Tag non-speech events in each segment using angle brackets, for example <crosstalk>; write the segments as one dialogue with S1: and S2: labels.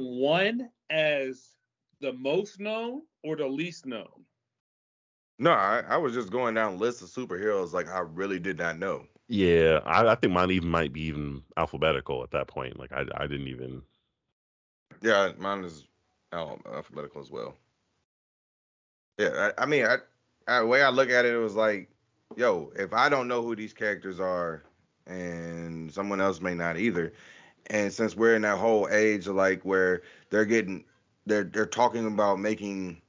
S1: one as the most known or the least known?
S2: No, I, I was just going down lists of superheroes like I really did not know.
S3: Yeah, I, I think mine even might be even alphabetical at that point. Like I, I didn't even.
S2: Yeah, mine is al- alphabetical as well. Yeah, I, I mean, I, I, the way I look at it, it was like, yo, if I don't know who these characters are, and someone else may not either, and since we're in that whole age of like where they're getting, they're they're talking about making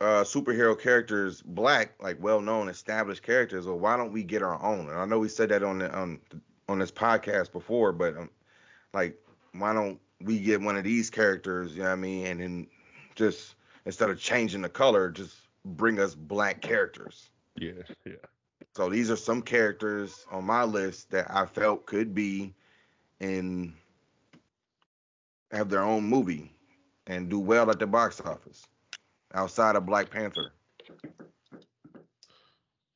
S2: uh, superhero characters black, like well-known, established characters. Well, why don't we get our own? And I know we said that on the on on this podcast before, but um, like, why don't we get one of these characters? You know what I mean? And then just instead of changing the color, just bring us black characters.
S3: Yeah, yeah.
S2: So these are some characters on my list that I felt could be in have their own movie and do well at the box office outside of Black Panther.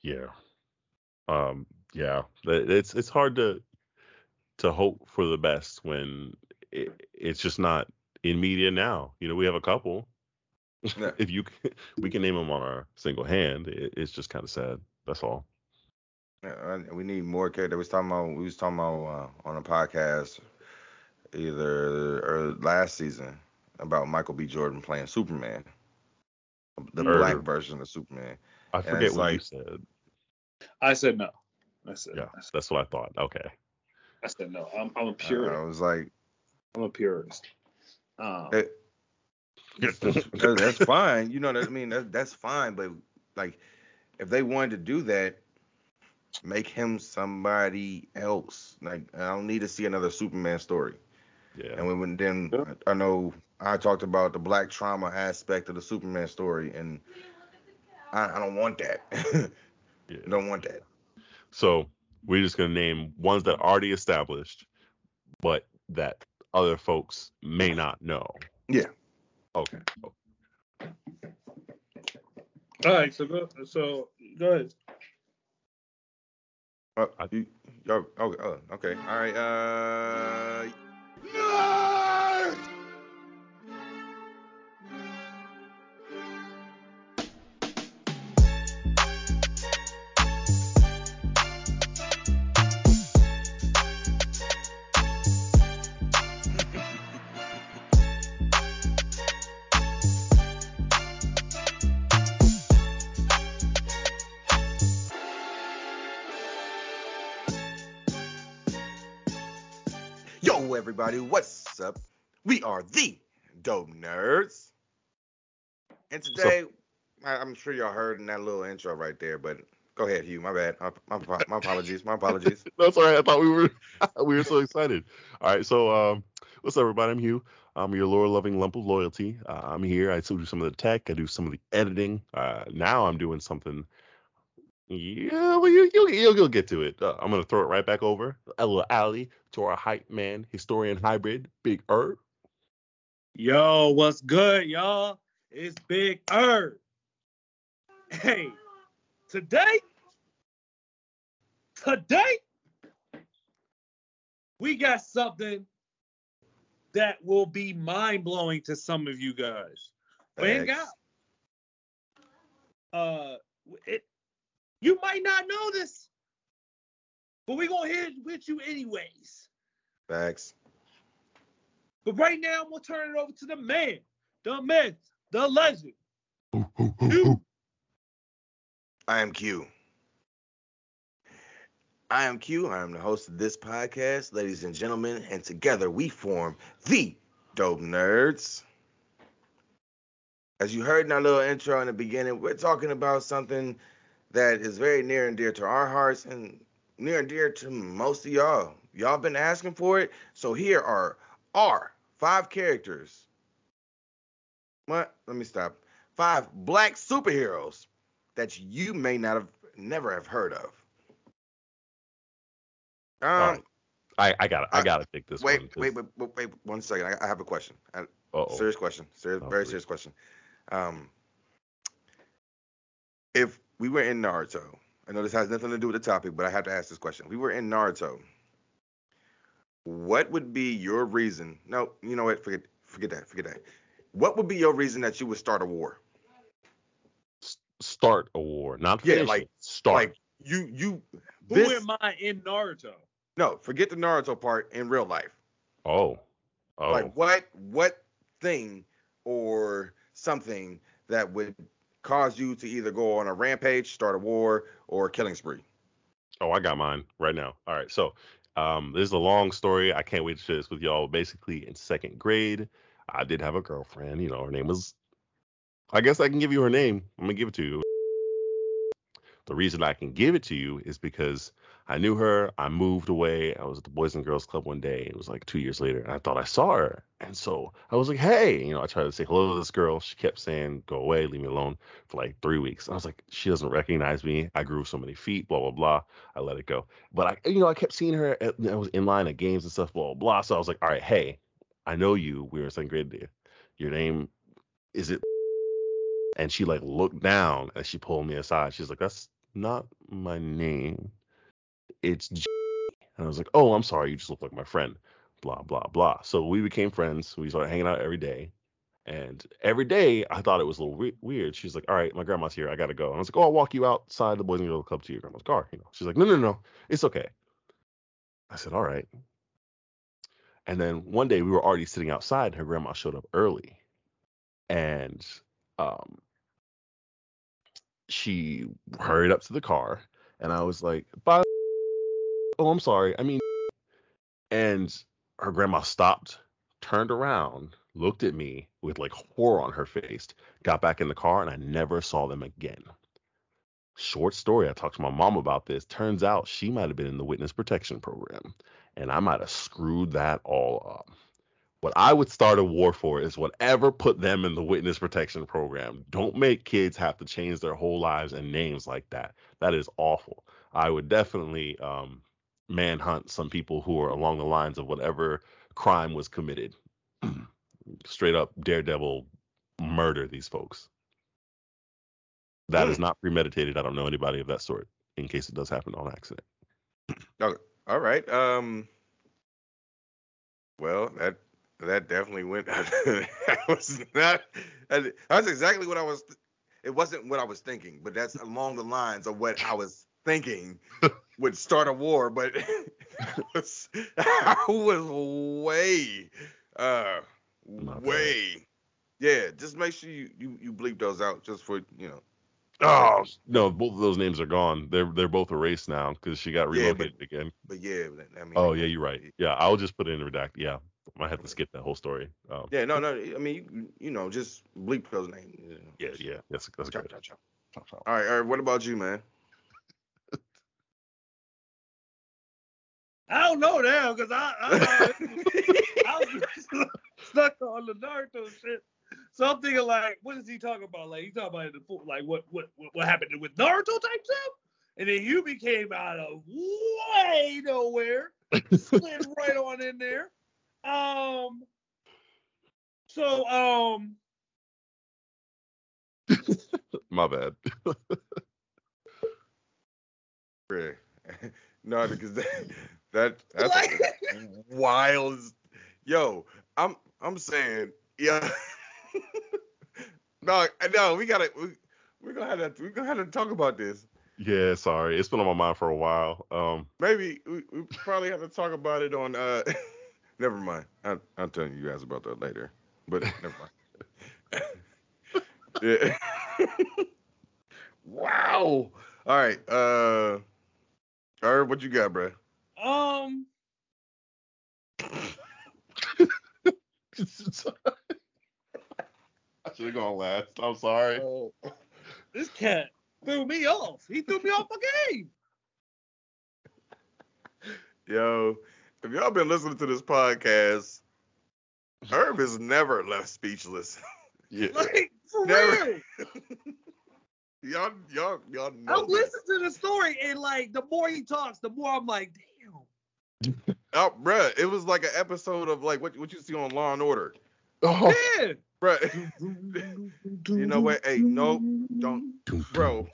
S3: Yeah. Um. Yeah. It's it's hard to to hope for the best when it, it's just not in media now. You know, we have a couple.
S2: Yeah. <laughs>
S3: if you we can name them on our single hand, it, it's just kind of sad. That's all.
S2: Yeah, we need more characters. We was talking about we was talking about uh, on a podcast either or last season about Michael B. Jordan playing Superman, the
S3: Or-
S2: black version of Superman.
S3: I
S2: And
S3: forget
S2: it's
S3: what you said.
S1: I said no. I said
S3: Yeah,
S1: I said,
S3: that's what I thought. Okay.
S1: I said no. I'm, I'm a
S2: I
S1: purist.
S2: I was like,
S1: I'm a purist. Um,
S2: Hey, that- that's fine. You know what I mean? That, that's fine. But like, if they wanted to do that, make him somebody else. Like, I don't need to see another Superman story.
S3: Yeah.
S2: And when, when then
S1: Yeah.
S2: I know I talked about the black trauma aspect of the Superman story, and I, I don't want that. <laughs>
S3: yeah.
S2: I don't want that.
S3: So we're just gonna name ones that are already established, but that other folks may not know.
S2: Yeah.
S3: Okay.
S1: all right. So go. So go ahead.
S2: Uh, you, yo, okay, oh, okay, all right. Uh, Yo, everybody, what's up? We are the Dope Nerdz. And today, I, I'm sure y'all heard in that little intro right there, but go ahead, Hugh. My bad. My, my, my apologies. My apologies. <laughs>
S3: That's all right. I thought we were <laughs> we were so excited. All right. So um, what's up, everybody? I'm Hugh. I'm your lore loving lump of loyalty. Uh, I'm here. I still do some of the tech. I do some of the editing. Uh, now I'm doing something. Yeah, well, you, you'll, you'll, you'll get to it. Uh, I'm gonna throw it right back over a little alley to our hype man, historian hybrid, Big Er.
S1: Yo, what's good, y'all? It's Big Herb. Hey, today, today, we got something that will be mind blowing to some of you guys. We ain't got. Uh, it. You might not know this, but we're gonna hit it with you anyways.
S2: Facts.
S1: But right now, I'm gonna turn it over to the man, the myth, the legend.
S2: I am Q. I am Q. I am the host of this podcast, ladies and gentlemen, and together we form the Dope Nerdz. As you heard in our little intro in the beginning, we're talking about something that is very near and dear to our hearts and near and dear to most of y'all. Y'all been asking for it, so here are our five characters. What? Let me stop. Five black superheroes that you may not have never have heard of. Um,
S3: Alright, I, I got I
S2: I-
S3: gotta pick this
S2: wait,
S3: one.
S2: wait, wait, wait, wait, one second. I, I have a question.
S3: Oh
S2: serious question. Serious,
S3: Oh,
S2: very
S3: please.
S2: serious question. Um, if we were in Naruto, I know this has nothing to do with the topic, but I have to ask this question. We were in Naruto, what would be your reason? No, you know what? Forget forget that. Forget that. What would be your reason that you would start a war?
S3: S- Start a war, not
S2: Yeah, like-
S3: Start.
S2: Like you you
S1: Who
S2: this
S1: am I in Naruto?
S2: no, forget the Naruto part in real life.
S3: oh, oh,
S2: Like what what thing or something that would cause you to either go on a rampage, start a war, or a killing spree?
S3: oh, I got mine right now. All right, so um, this is a long story. I can't wait to share this with y'all. Basically, in second grade, I did have a girlfriend. You know, her name was. I guess I can give you her name. I'm gonna give it to you. The reason I can give it to you is because I knew her. I moved away. I was at the Boys and Girls Club one day. It was like two years later, and I thought I saw her. And so I was like, "Hey," you know, I tried to say hello to this girl. She kept saying, "Go away, leave me alone," for like three weeks. I was like, "She doesn't recognize me. I grew so many feet. Blah blah blah." I let it go. But I, you know, I kept seeing her. At, I was in line at games and stuff. Blah blah blah. So I was like, "All right, hey, I know you. We were in second grade. Your name is it?" And she like looked down and she pulled me aside. She's like, "That's not my name. It's J. And I was like, oh, I'm sorry. You just look like my friend. Blah, blah, blah. So we became friends. We started hanging out every day. And every day I thought it was a little we- weird. She's like, all right, my grandma's here. I got to go. And I was like, oh, I'll walk you outside the Boys and Girls Club to your grandma's car. You know, she's like, no, no, no. It's okay. I said, all right. And then one day we were already sitting outside. Her grandma showed up early. And um, she hurried up to the car and I was like, bye. <laughs> Oh, I'm sorry. I mean, <laughs> and her grandma stopped, turned around, looked at me with like horror on her face, got back in the car, and I never saw them again. Short story. I talked to my mom about this. Turns out she might have been in the witness protection program, and I might have screwed that all up. What I would start a war for is whatever put them in the witness protection program. Don't make kids have to change their whole lives and names like that. That is awful. I would definitely um, manhunt some people who are along the lines of whatever crime was committed. <clears throat> Straight up daredevil murder these folks. That is not premeditated. I don't know anybody of that sort. In case it does happen on accident.
S2: All right. Um. Well, that that definitely went. <laughs> that was not. That's exactly what I was. It wasn't what I was thinking, but that's along the lines of what I was thinking would start a war. But <laughs> it was, I was way, uh,
S3: My bad.
S2: way. Yeah, just make sure you, you you bleep those out just for you know.
S3: Oh no, both of those names are gone. They're they're both erased now because she got
S2: Yeah, but-
S3: relocated again.
S2: But yeah, I mean.
S3: Oh yeah, you're right. Yeah, I'll just put it in redact. Yeah, I might have to skip that whole story. Um,
S2: Yeah, no, no. I mean, you, you know, just bleep those names. you know.
S3: yeah, yeah. That's that's
S2: Chop,
S3: good.
S2: chop, chop. All right, all right. What about you, man?
S1: I don't know now because I, I, I was <laughs> stuck on the Naruto shit. So I'm thinking like, what is he talking about? Like he talking about the fo- like what what what, what happened with Naruto type stuff? And then Yubi came out of way nowhere, slid right on in there. Um. So um. <laughs>
S3: My bad.
S2: Yeah. <laughs> no, because that, that that's
S1: Like-
S2: wild. Yo, I'm I'm saying, yeah. <laughs> no, no, we gotta we, we're gonna have to we're gonna have to talk about this.
S3: yeah, sorry. It's been on my mind for a while. Um,
S2: Maybe we, we probably have to talk about it on. uh Never mind. I, I'll tell you guys about that later. But <laughs> never mind. <laughs> yeah. <laughs> wow. All right. Uh. Herb, what you got, bro?
S1: Um.
S3: I should have gone last. I'm sorry.
S1: This cat threw me off. He threw me off my game.
S2: Yo, if y'all been listening to this podcast, Herb is never left speechless. <laughs>
S3: Yeah.
S1: Like for
S2: Never.
S1: real. <laughs>
S2: y'all, y'all, y'all
S1: I
S2: know. this.
S1: listen to the story and like the more he talks, the more I'm like, damn.
S2: Oh, bruh, it was like an episode of like what what you see on Law and Order.
S3: Oh,
S1: Yeah.
S2: Bruh, <laughs> you know what? Hey, no, don't, bro.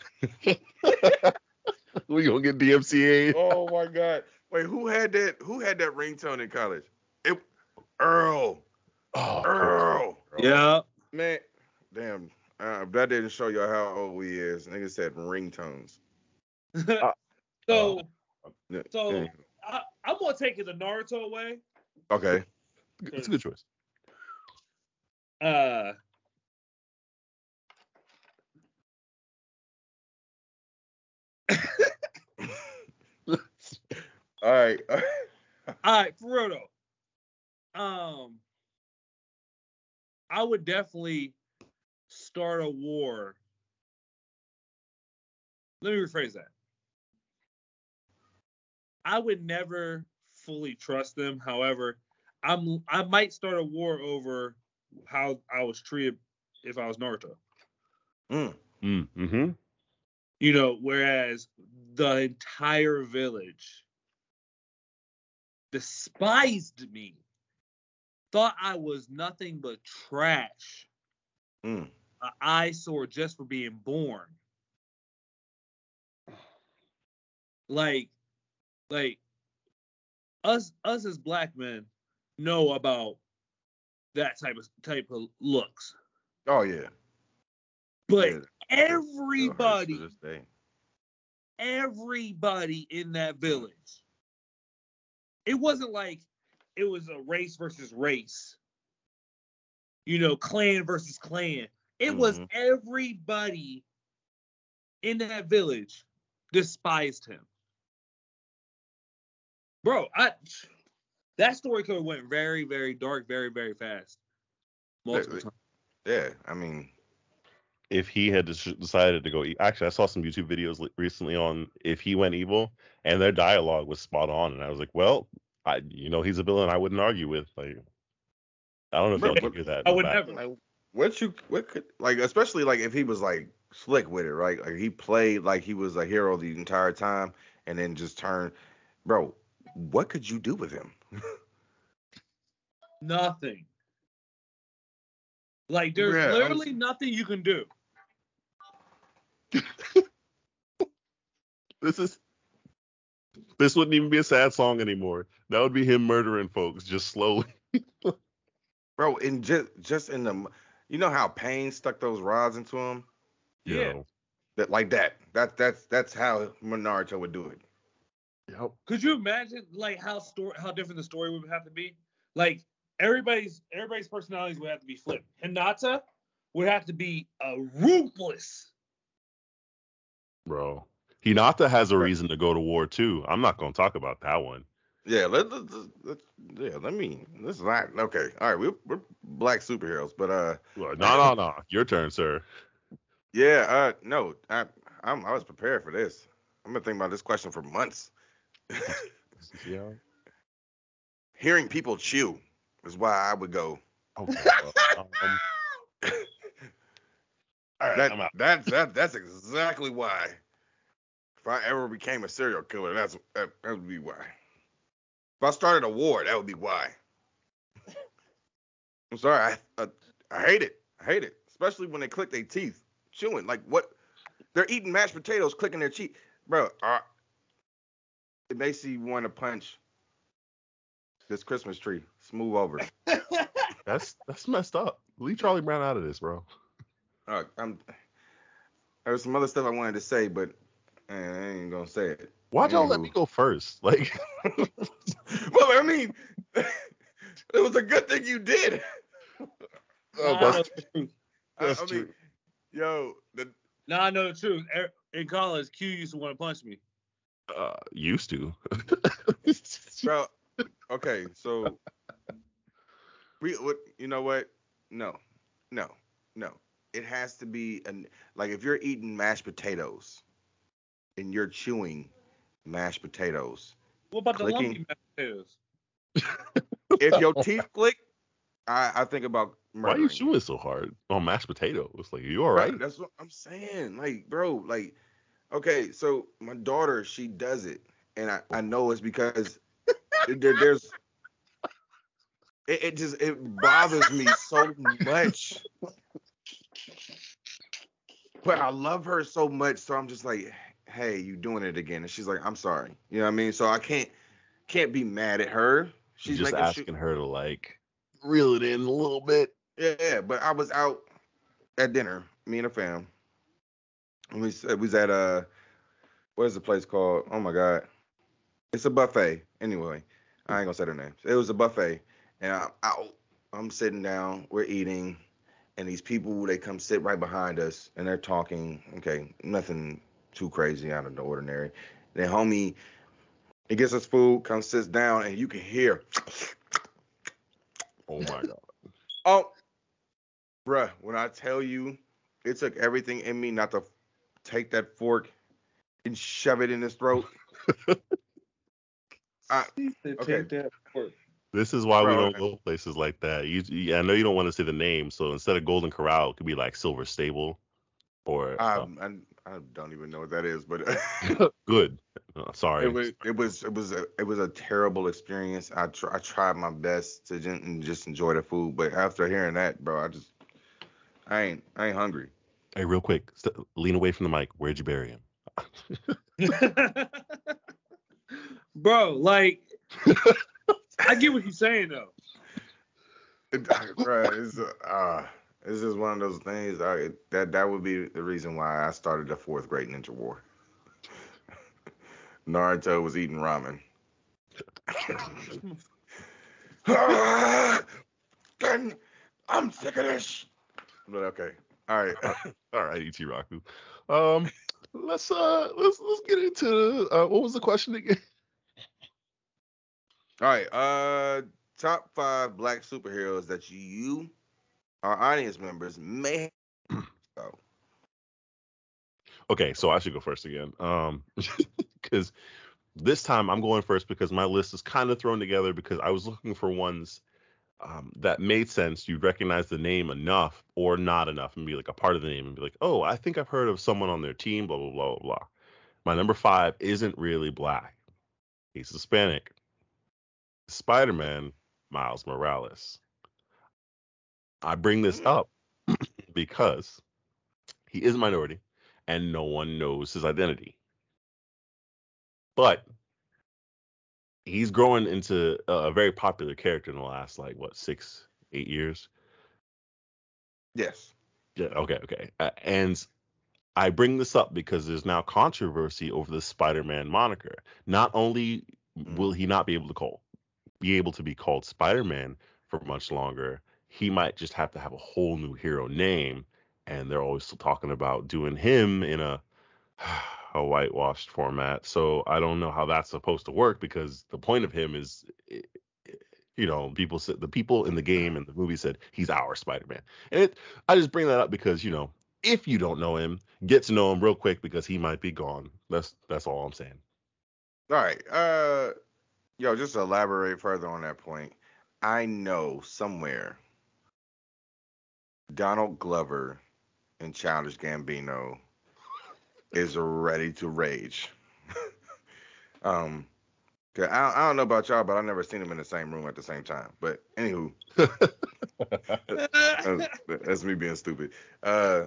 S3: we gonna get DMCA.
S2: Oh my god. Wait, who had that? Who had that ringtone in college? It Earl.
S3: Oh,
S2: Earl.
S1: Yeah.
S2: Man, damn. Uh, that didn't show y'all how old we is. Nigga said ringtones. <laughs>
S1: so
S2: Yeah,
S1: So-
S2: yeah.
S1: I, I'm gonna take it the Naruto way.
S2: Okay.
S3: it's a good choice.
S1: Uh, <laughs>
S2: All right. <laughs>
S1: all right, for real though. Um, I would definitely start a war. Let me rephrase that. I would never fully trust them. However, I'm I might start a war over how I was treated if I was Naruto.
S2: Mm.
S3: Mm, mm-hmm.
S1: You know, whereas the entire village despised me, thought I was nothing but trash,
S2: Mm.
S1: an eyesore just for being born. Like, like us, us as black men know about that type of type of looks,
S2: Oh yeah.
S1: but
S2: Yeah, it still hurts to
S1: everybody everybody in that village. It wasn't like it was a race versus race. You know, clan versus clan. It was
S2: Mhm.
S1: everybody in that village despised him. Bro, I that story could have went very, very dark, very, very fast. Multiple times.
S2: Yeah. I mean,
S3: If he had decided to go, e- actually, I saw some YouTube videos li- recently on if he went evil, and their dialogue was spot on, and I was like, well, I, you know, he's a villain I wouldn't argue with. Like, I don't know if
S2: Bro,
S3: y'all
S2: but-
S3: hear that.
S1: I would
S3: back.
S1: never.
S2: like, what you what could like especially like if he was like slick with it, right? Like he played like he was a hero the entire time and then just turned bro, what could you do with him? <laughs>
S1: Nothing. Like there's
S2: Yeah, I'm-
S1: literally nothing you can do. <laughs>
S3: This is. This wouldn't even be a sad song anymore. That would be him murdering folks just slowly. <laughs>
S2: Bro, and just just in the you know how Pain stuck those rods into him?
S3: you
S1: Yeah.
S2: That like that. That that's that's how Naruto would do it.
S3: Yep.
S1: Could you imagine like how story how different the story would have to be? Like everybody's everybody's personalities would have to be flipped. Hinata would have to be a ruthless.
S3: Bro. Hinata has a reason to go to war too. I'm not gonna talk about that one.
S2: Yeah, let, let, let, yeah, let me this is not okay. All right, we're, we're black superheroes, but uh
S3: Well, No, no, no. Your turn, sir.
S2: Yeah, uh, no, I, I'm, I was prepared for this. I've been thinking about this question for months. <laughs>
S3: Yeah.
S2: Hearing people chew is why I would go.
S3: Okay. well, um, <laughs> all right,
S2: that,
S3: I'm out.
S2: that's that, that's exactly why. If I ever became a serial killer, that's that, that would be why. If I started a war, that would be why. I'm sorry, I, I I hate it. I hate it, especially when they click their teeth, chewing. Like what? They're eating mashed potatoes, clicking their teeth, bro. Uh, it makes you want to punch this Christmas tree. Smooth over. <laughs>
S3: That's that's messed up. Leave Charlie Brown out of this, bro.
S2: Uh, I'm. There's some other stuff I wanted to say, but eh, I ain't gonna say it.
S3: Why'd y'all let me go first? <laughs> Like, <laughs>
S2: well, I mean, <laughs> it was a good thing you did.
S3: Oh,
S1: Nah, I
S3: that's-
S1: know the truth.
S2: I,
S3: That's
S2: I mean,
S3: true.
S2: yo, the,
S1: Nah, I know the truth. Er- In college, Q used to want to punch me.
S3: uh, used to.
S2: bro. Okay, so we, what, you know what? No, no, no. It has to be an like if you're eating mashed potatoes and you're chewing mashed potatoes.
S1: What about the
S2: Clicking.
S1: lumpy mashed potatoes? <laughs>
S2: If your teeth click, I, I think about
S3: Why are you chewing so hard on mashed potatoes? Like, you all
S2: Right,
S3: right?
S2: That's what I'm saying. Like, bro, like, okay, so my daughter, she does it, and I, I know it's because there, there's, it, it just it bothers me so much. <laughs> But I love her so much, so I'm just like, hey, you doing it again? And she's like, I'm sorry. You know what I mean? So I can't, can't be mad at her.
S3: She's
S2: She's
S3: just
S2: making
S3: asking her to like reel it in a little bit.
S2: Yeah, yeah, but I was out at dinner, me and a fam. And we s- we was at uh what is the place called? Oh my god. It's a buffet. Anyway, I ain't gonna say their names. It was a buffet. And I'm out. I'm sitting down, we're eating, and these people they come sit right behind us and they're talking. Okay, nothing too crazy out of the ordinary. Then homie he gets us food, comes sits down, and you can hear
S3: Oh my god.
S2: Oh, bruh, when I tell you, it took everything in me not to take that fork and shove it in his throat. <laughs> I,
S1: He said,
S2: Okay.
S1: "Take that fork."
S3: This is why we don't go places like that. You, you- I know you don't want to say the name, so instead of Golden Corral, it could be like Silver Stable, or
S2: I,
S3: uh,
S2: I, I don't even know what that is, but <laughs> <laughs>
S3: good. Uh, sorry.
S2: it was it was it was a, it was a terrible experience. I tr- I tried my best to just, just enjoy the food, but after hearing that, bro, I just I ain't I ain't hungry.
S3: Hey, real quick, st- lean away from the mic. Where'd you bury him? <laughs>
S1: Bro, like, I get what you're saying though. <laughs>
S2: It, bro, it's uh, uh, it's just one of those things. I, that that would be the reason why I started the fourth great ninja war. <laughs> Naruto was eating ramen. <laughs> Then I'm sick of this. But okay, all right.
S3: All right, Ichiraku. Um, let's uh, let's let's get into uh, what was the question again?
S2: All right. Uh, top five black superheroes that you, our audience members, may. Oh, <clears throat>
S3: Okay, so I should go first again. Um, <laughs> because this time I'm going first because my list is kind of thrown together because I was looking for ones um, that made sense. You'd recognize the name enough or not enough and be like a part of the name and be like, oh, I think I've heard of someone on their team, blah, blah, blah, blah, blah. My number five isn't really black. He's Hispanic. Spider Man, Miles Morales. I bring this up <clears throat> because he is a minority and no one knows his identity. But he's growing into a a very popular character in the last like what six, eight years.
S2: yes.
S3: Yeah. Okay. Okay. Uh, and I bring this up because there's now controversy over the Spider-Man moniker. Not only will he not be able to call, be able to be called Spider-Man for much longer, he might just have to have a whole new hero name. And they're always still talking about doing him in a <sighs> a whitewashed format. So I don't know how that's supposed to work because the point of him is, eh, eh, you know, people said the people in the game and the movie said he's our Spider-Man, and it, I just bring that up because you know if you don't know him, get to know him real quick because he might be gone. That's that's all I'm saying.
S2: All right. Uh, yo, just to elaborate further on that point, I know somewhere Donald Glover and Childish Gambino is ready to rage. <laughs> um, I, I don't know about y'all, but I've never seen them in the same room at the same time. But anywho, <laughs> that's, that's me being stupid. Uh,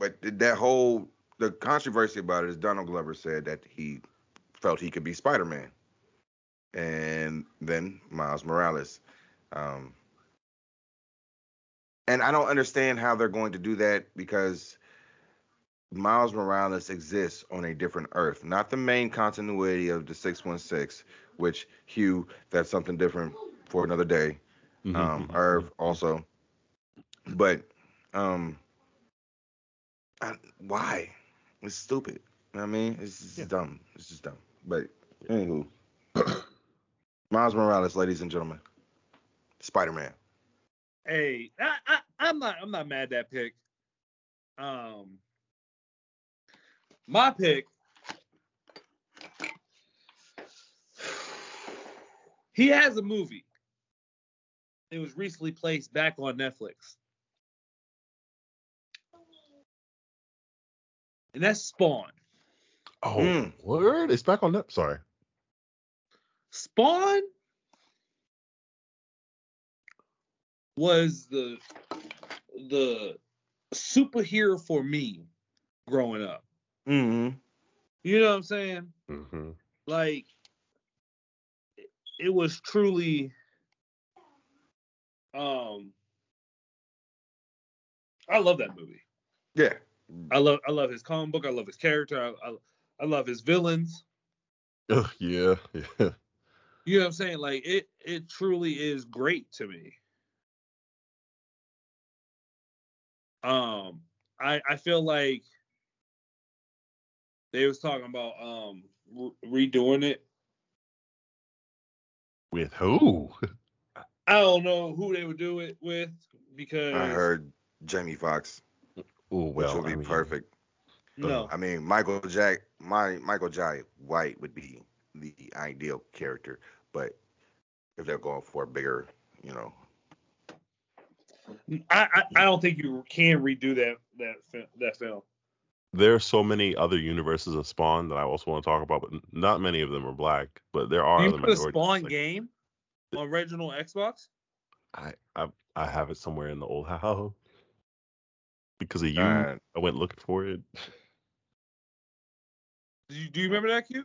S2: but that whole the controversy about it is Donald Glover said that he felt he could be Spider-Man, and then Miles Morales. Um, and I don't understand how they're going to do that because Miles Morales exists on a different Earth, not the main continuity of the 616, which Hugh, that's something different for another day
S3: Mm-hmm.
S2: um, Irv also. But um, I, why? It's stupid. You know what I mean, it's just
S3: Yeah.
S2: dumb. It's just dumb. But anywho, <clears throat> Miles Morales, ladies and gentlemen, Spider Man.
S1: Hey, I, I, I'm not I'm not mad at that pick. Um, my pick. He has a movie. It was recently placed back on Netflix, and that's Spawn.
S3: Oh,
S2: Mm.
S3: word! It's back on that. Sorry.
S1: Spawn was the the superhero for me growing up.
S2: Mm-hmm.
S1: You know what I'm saying?
S3: Mm-hmm.
S1: Like it was truly um I love that movie.
S2: Yeah.
S1: I love I love his comic book. I love his character. I I, I love his villains.
S3: Ugh, yeah, <laughs> yeah.
S1: You know what I'm saying? Like it it truly is great to me. Um I I feel like they was talking about um re- redoing it.
S3: With who? <laughs>
S1: I don't know who they would do it with because
S2: I heard Jamie Foxx,
S3: Oh
S2: which would be
S3: I mean,
S2: perfect.
S1: no.
S2: I mean, Michael Jack, my Michael Jai White would be the ideal character, but if they're going for a bigger, you know,
S1: I, I I don't think you can redo that that fi- that film.
S3: There are so many other universes of Spawn that I also want to talk about, but not many of them are black. But there are
S1: Do you
S3: other
S1: put a. Spawn
S3: like-
S1: game on original Xbox?
S3: I, I I have it somewhere in the old <laughs> house because of you.
S2: uh,
S3: I went looking for it.
S1: Do you, do you remember that, Q?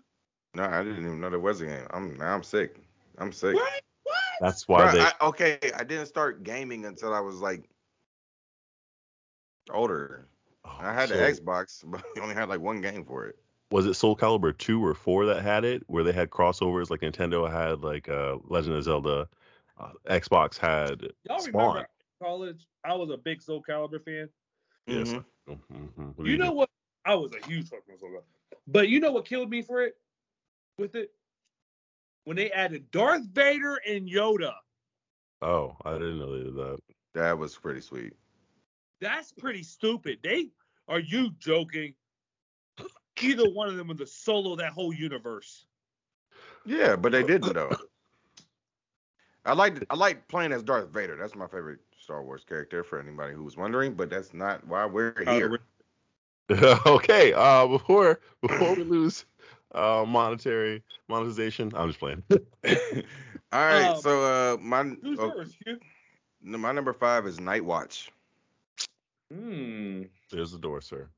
S2: No, I didn't even know there was a game. I'm now I'm sick. I'm sick.
S1: What? What?
S3: That's why
S2: Bruh,
S3: they.
S2: I, okay, I didn't start gaming until I was like older.
S3: oh,
S2: I had
S3: so-
S2: the Xbox, <laughs> but I only had like one game for it.
S3: Was it Soul Calibur two or four that had it, where they had crossovers? Like Nintendo had like uh, Legend of Zelda, uh, Xbox had
S1: Y'all
S3: Spawn.
S1: remember college? I was a big Soul Calibur fan.
S3: Yes.
S2: Mhm.
S3: Mhm.
S1: You know what? I was a huge fucking Soul Calibur. But you know what killed me for it? With it? When they added Darth Vader and Yoda.
S3: Oh, I didn't know they did that.
S2: That was pretty sweet.
S1: That's pretty stupid. They are you joking? <laughs> Either one of them would have solo that whole universe.
S2: Yeah, but they didn't though. I like I like playing as Darth Vader. That's my favorite Star Wars character for anybody who was wondering, but that's not why we're here. <laughs>
S3: okay. Uh, before before we lose uh monetary monetization, I'm just playing. <laughs>
S2: All right,
S1: Um,
S2: so uh my
S1: Who's
S2: oh,
S1: yours, Q?
S2: my number five is Nightwatch.
S1: Hmm.
S3: There's the door, sir.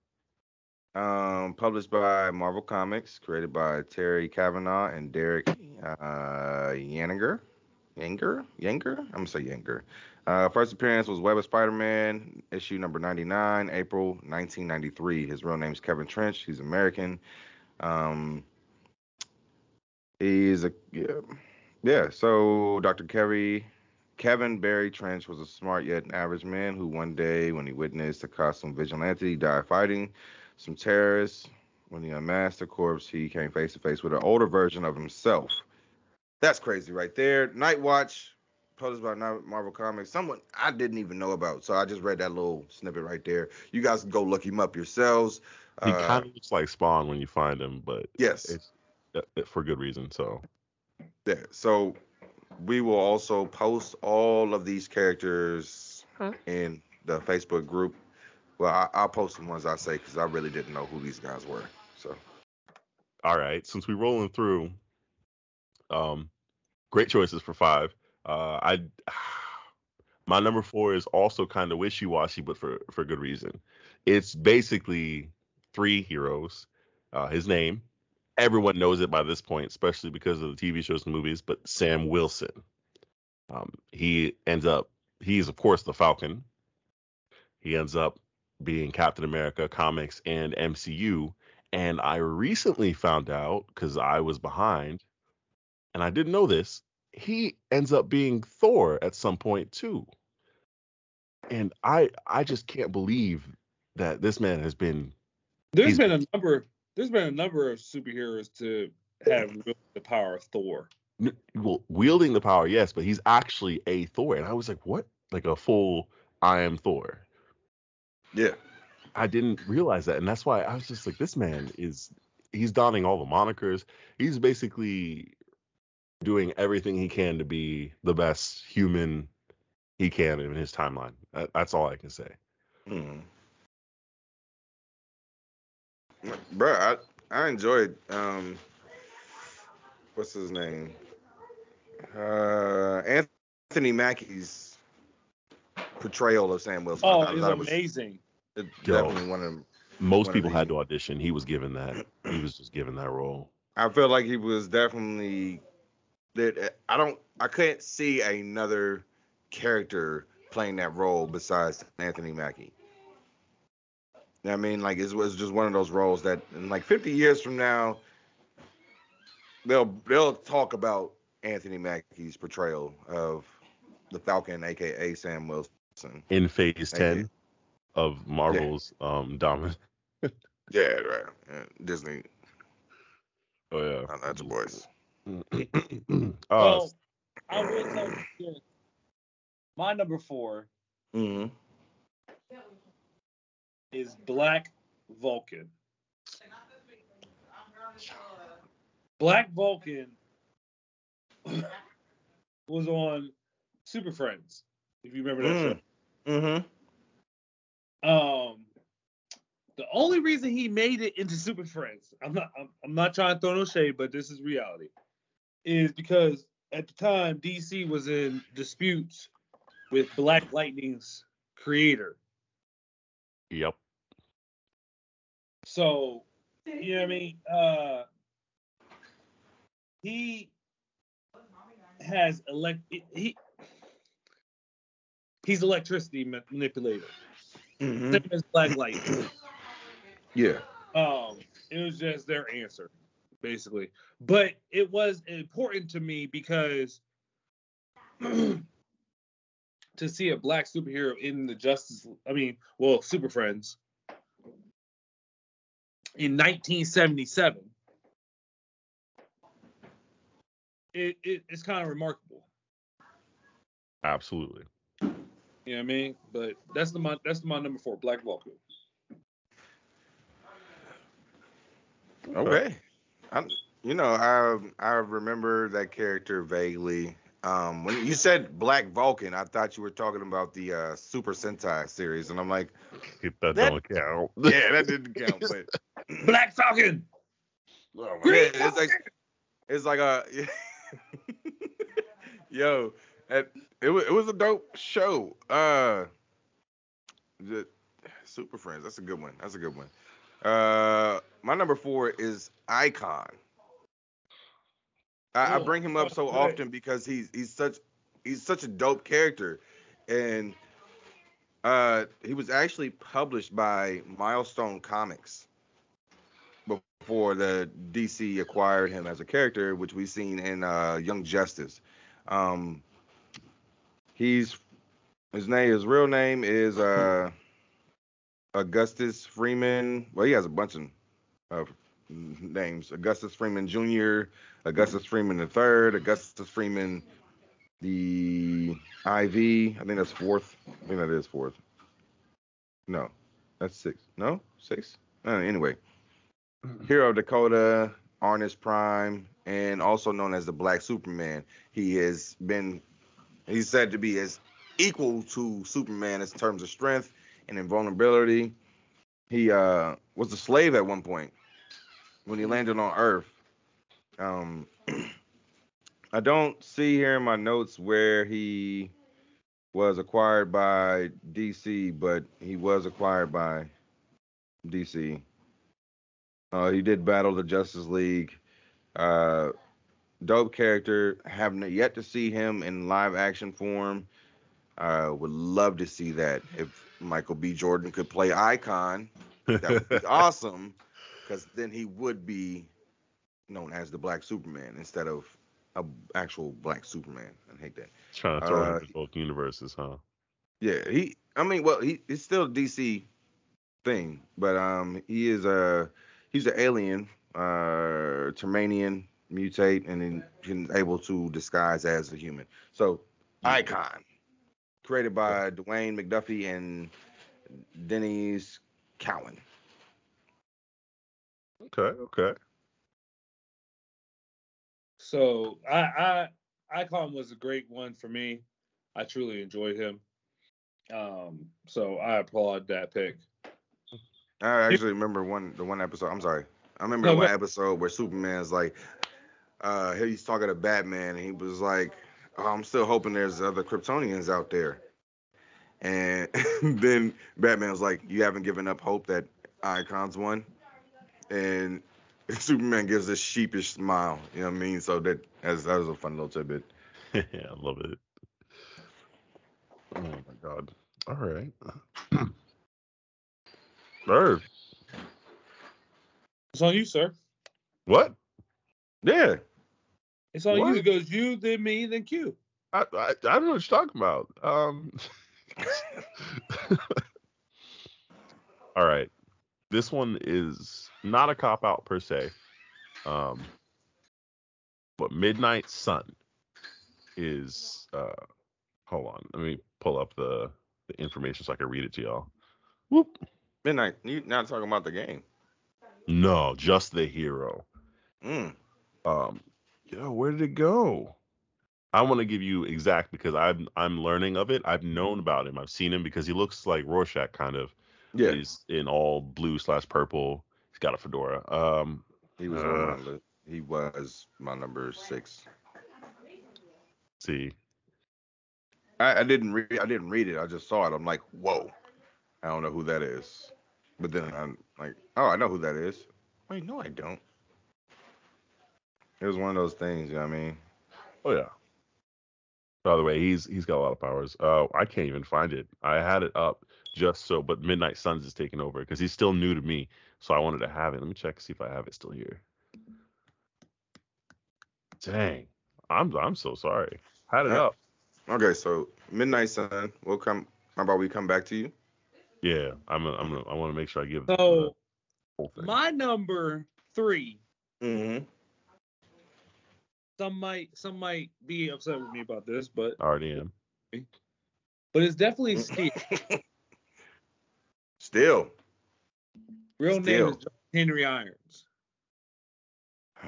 S2: Um, published by Marvel Comics, created by Terry Kavanagh and Derek uh, Yanninger. Yanger? Yanger? I'm gonna say Yanger. Uh, first appearance was Web of Spider-Man, issue number 99, April 1993. His real name is Kevin Trench. He's American. Um, he's a yeah, yeah. So Dr. Kerry, Kevin Barry Trench was a smart yet average man who one day, when he witnessed a costume vigilante die fighting some terrorists. When he unmasked the corpse, he came face to face with an older version of himself. That's crazy right there. Nightwatch, published by Marvel Comics. Someone I didn't even know about, so I just read that little snippet right there. You guys can go look him up yourselves.
S3: He
S2: Uh,
S3: kind of looks like Spawn when you find him, but
S2: yes,
S3: it's uh, for good reason. So
S2: yeah. So we will also post all of these characters in the Facebook group. Well, I, I'll post the ones I say because I really didn't know who these guys were. So
S3: all right, since we're rolling through, um, great choices for five. Uh, I <sighs> my number four is also kind of wishy washy, but for for good reason. It's basically three heroes. Uh, his name, everyone knows it by this point, especially because of the TV shows and movies. But Sam Wilson, um, he ends up he's of course the Falcon. He ends up being Captain America comics and MCU. And I recently found out because I was behind, and I didn't know this. He ends up being Thor at some point too. And I I just can't believe that this man has been
S1: There's
S3: He's-
S1: been a number. There's been a number of superheroes to have the power of Thor.
S3: well, wielding the power, yes, but he's actually a Thor. And I was like, what? Like a full I am Thor.
S2: yeah,
S3: I didn't realize that, and that's why I was just like, this man is he's donning all the monikers. He's basically doing everything he can to be the best human he can in his timeline. That's all I can say.
S2: Hmm. Bruh, I, I enjoyed um what's his name? Uh Anthony Mackie's portrayal of Sam Wilson. I
S1: Oh, it's
S2: thought it was
S1: amazing.
S2: it-
S3: Yo.
S2: definitely one of them.
S3: Most
S2: One of
S3: people had to audition. He was given that. He was just given that role.
S2: I feel like he was definitely that I don't I couldn't see another character playing that role besides Anthony Mackie. I mean, like it was just one of those roles that, in like 50 years from now, they'll they'll talk about Anthony Mackie's portrayal of the Falcon, aka Sam Wilson.
S3: In Phase
S2: Thank
S3: 10
S2: you.
S3: of Marvel's um dominant. <laughs>
S2: Yeah, right. Yeah, Disney.
S3: Oh yeah. <clears throat>
S2: uh, That's your boys.
S3: oh,
S1: Well, I will tell you this. My number four
S2: Mm-hmm.
S1: Is Black Vulcan. Black Vulcan <coughs> was on Super Friends, if you remember that
S2: Mm. Mm-hmm.
S1: show. Um, the only reason he made it into Super Friends, I'm not, I'm, I'm not trying to throw no shade, but this is reality, is because at the time DC was in disputes with Black Lightning's creator.
S3: Yep.
S1: So, you know what I mean? Uh, he has elect he he's electricity ma- manipulator.
S2: Mm-hmm.
S1: Same as Black Light. <clears throat>
S2: Yeah.
S1: Um, it was just their answer, basically. But it was important to me because <clears throat> to see a black superhero in the Justice, I mean, well, Super Friends in 1977, it, it it's kind of remarkable.
S3: Absolutely.
S1: You know what I mean? But that's the my that's my number four, Black Vulcan.
S2: Okay. I'm, you know, I I remember that character vaguely. Um, when you said Black Vulcan, I thought you were talking about the uh, Super Sentai series, and I'm like,
S3: That,
S2: That-
S3: don't count. <laughs>
S2: yeah, that didn't count. But <laughs>
S1: Black Falcon.
S2: yeah,
S1: Green
S2: it's like it's like a <laughs> yo, it, it was it was a dope show. Uh, the Super Friends, that's a good one. That's a good one. Uh, my number four is Icon. I, I bring him up so often because he's he's such he's such a dope character, and uh, he was actually published by Milestone Comics before the DC acquired him as a character, which we've seen in uh, Young Justice. Um, he's his name, his real name is uh, <laughs> Augustus Freeman. Well, he has a bunch of uh, names: Augustus Freeman Jr., Augustus Freeman the Third, Augustus Freeman the IV. I think that's fourth. I think that is fourth. No, that's six. No, six. Uh, anyway, Hero of Dakota, Arnus Prime, and also known as the Black Superman. He has been, he's said to be as equal to Superman in terms of strength and invulnerability. He uh, was a slave at one point when he landed on Earth. Um, <clears throat> I don't see here in my notes where he was acquired by DC, but he was acquired by DC. Uh, he did battle the Justice League. Uh, dope character. Haven't yet to see him in live action form. Uh, would love to see that. If Michael B. Jordan could play Icon, that would be <laughs> awesome. Because then he would be known as the Black Superman instead of a actual Black Superman. I hate that.
S3: Trying to throw
S2: Uh,
S3: him in both universes, huh?
S2: Yeah, he. I mean, well, he it's still a DC thing, but um, he is a he's an alien, uh, Terminian mutate, and then he's able to disguise as a human. So, Icon, created by Dwayne McDuffie and Denys Cowan.
S3: Okay, okay.
S1: So I, I Icon was a great one for me. I truly enjoyed him. Um, so I applaud that pick.
S2: I actually remember one the one episode. I'm sorry. I remember
S1: No,
S2: one
S1: but-
S2: episode where Superman's like, uh, he's talking to Batman, and he was like, oh, "I'm still hoping there's other Kryptonians out there." And <laughs> then Batman was like, "You haven't given up hope that Icon's won." And Superman gives this sheepish smile. You know what I mean? So that as that was a fun little tidbit. <laughs>
S3: yeah, I love it. Oh my god. All right. <clears throat> Bird.
S1: It's on you, sir.
S3: What?
S2: Yeah.
S1: It's on
S3: What?
S1: you. It goes you, then me, then Q.
S3: I, I I don't know what you're talking about. Um. <laughs> <laughs> All right. This one is not a cop out per se. Um. But Midnight Sun is uh hold on, let me pull up the, the information so I can read it to y'all. Whoop.
S2: Midnight. You not talking about the game?
S3: No, just the hero.
S2: Mm.
S3: Um, yo, where did it go? I want to give you exact because I'm I'm learning of it. I've known about him. I've seen him because he looks like Rorschach kind of.
S2: Yeah.
S3: He's in all blue slash purple. He's got a fedora. Um,
S2: He was
S3: Uh.
S2: He was my number six.
S3: see,
S2: I, I didn't read. I didn't read it. I just saw it. I'm like, whoa. I don't know who that is. But then I'm like, oh, I know who that is. Wait, no, I don't. It was one of those things. You know what I mean?
S3: oh yeah. By the way, he's he's got a lot of powers. Uh, I can't even find it. I had it up just so, but Midnight Suns is taking over because he's still new to me. So I wanted to have it. Let me check see if I have it still here. Dang, I'm I'm so sorry. Had it
S2: Yeah.
S3: up.
S2: Okay, so Midnight Sun. We'll come. How about we come back to you?
S3: Yeah, I'm a, I'm a, I want to make sure I give
S1: So
S3: the whole thing.
S1: my number three.
S2: Mm-hmm.
S1: Some might some might be upset with me about this, but
S3: I already am.
S1: but it's definitely Steel. <laughs>
S2: Steel.
S1: Real name is John Henry Irons. <sighs>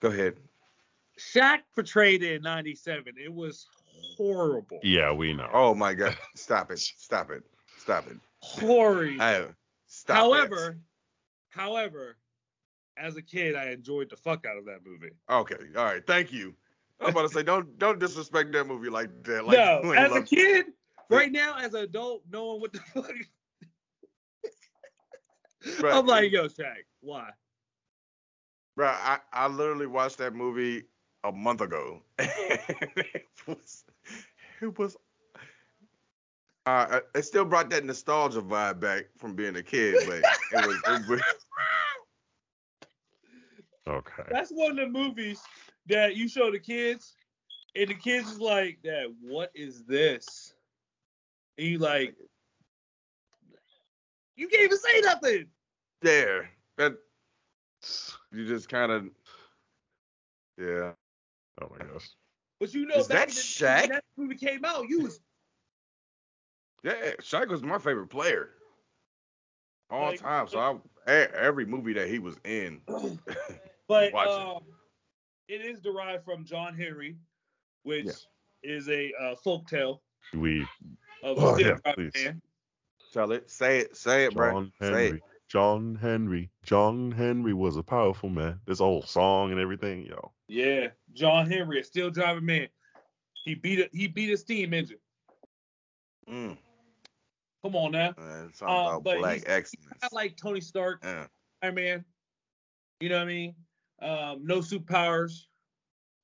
S2: Go ahead.
S1: Shaq portrayed it in '97. It was horrible.
S3: Yeah, we know.
S2: Oh my God! Stop it! Stop it! Stop it!
S1: Horrid.
S2: Stop
S1: however, however, as a kid, I enjoyed the fuck out of that movie.
S2: Okay. All right. Thank you. I'm about to say don't don't disrespect that movie like that. Like,
S1: no, as a
S2: love-
S1: kid, right now, as an adult, knowing what the <laughs> fuck,
S2: Right.
S1: I'm like, yo, Shaq, why?
S2: Bro, I, I literally watched that movie a month ago. <laughs> it was, it was uh, it still brought that nostalgia vibe back from being a kid, but it was, it was <laughs>
S3: Okay.
S1: That's one of the movies that you show the kids, and the kids is like, Dad, what is this? And you like, you can't even say nothing.
S2: there. That you just kind of yeah.
S3: Oh my gosh.
S1: But you know,
S2: Is
S1: back
S2: that Shaq?
S1: when that movie came out, you was
S2: Yeah, Shaq was my favorite player all
S1: Like-
S2: time. So I every movie that he was in, <clears throat> <laughs>
S1: But um, it is derived from John Henry, which
S2: Yeah.
S1: is a uh, folk tale
S3: We
S1: of
S3: Oh, yeah,
S1: yeah,
S3: please.
S1: man.
S2: tell it, say it, say it, bro.
S3: John
S2: Say
S3: Henry.
S2: it.
S3: John Henry. John Henry was a powerful man. This old song and everything, yo.
S1: Yeah, John Henry, a still driving man. He beat a he beat a steam engine.
S2: Mm,
S1: Come on now.
S2: man, something
S1: Uh,
S2: about black excellence.
S1: Not like Tony Stark,
S2: Yeah.
S1: Iron Man. You know what I mean? Um, no superpowers,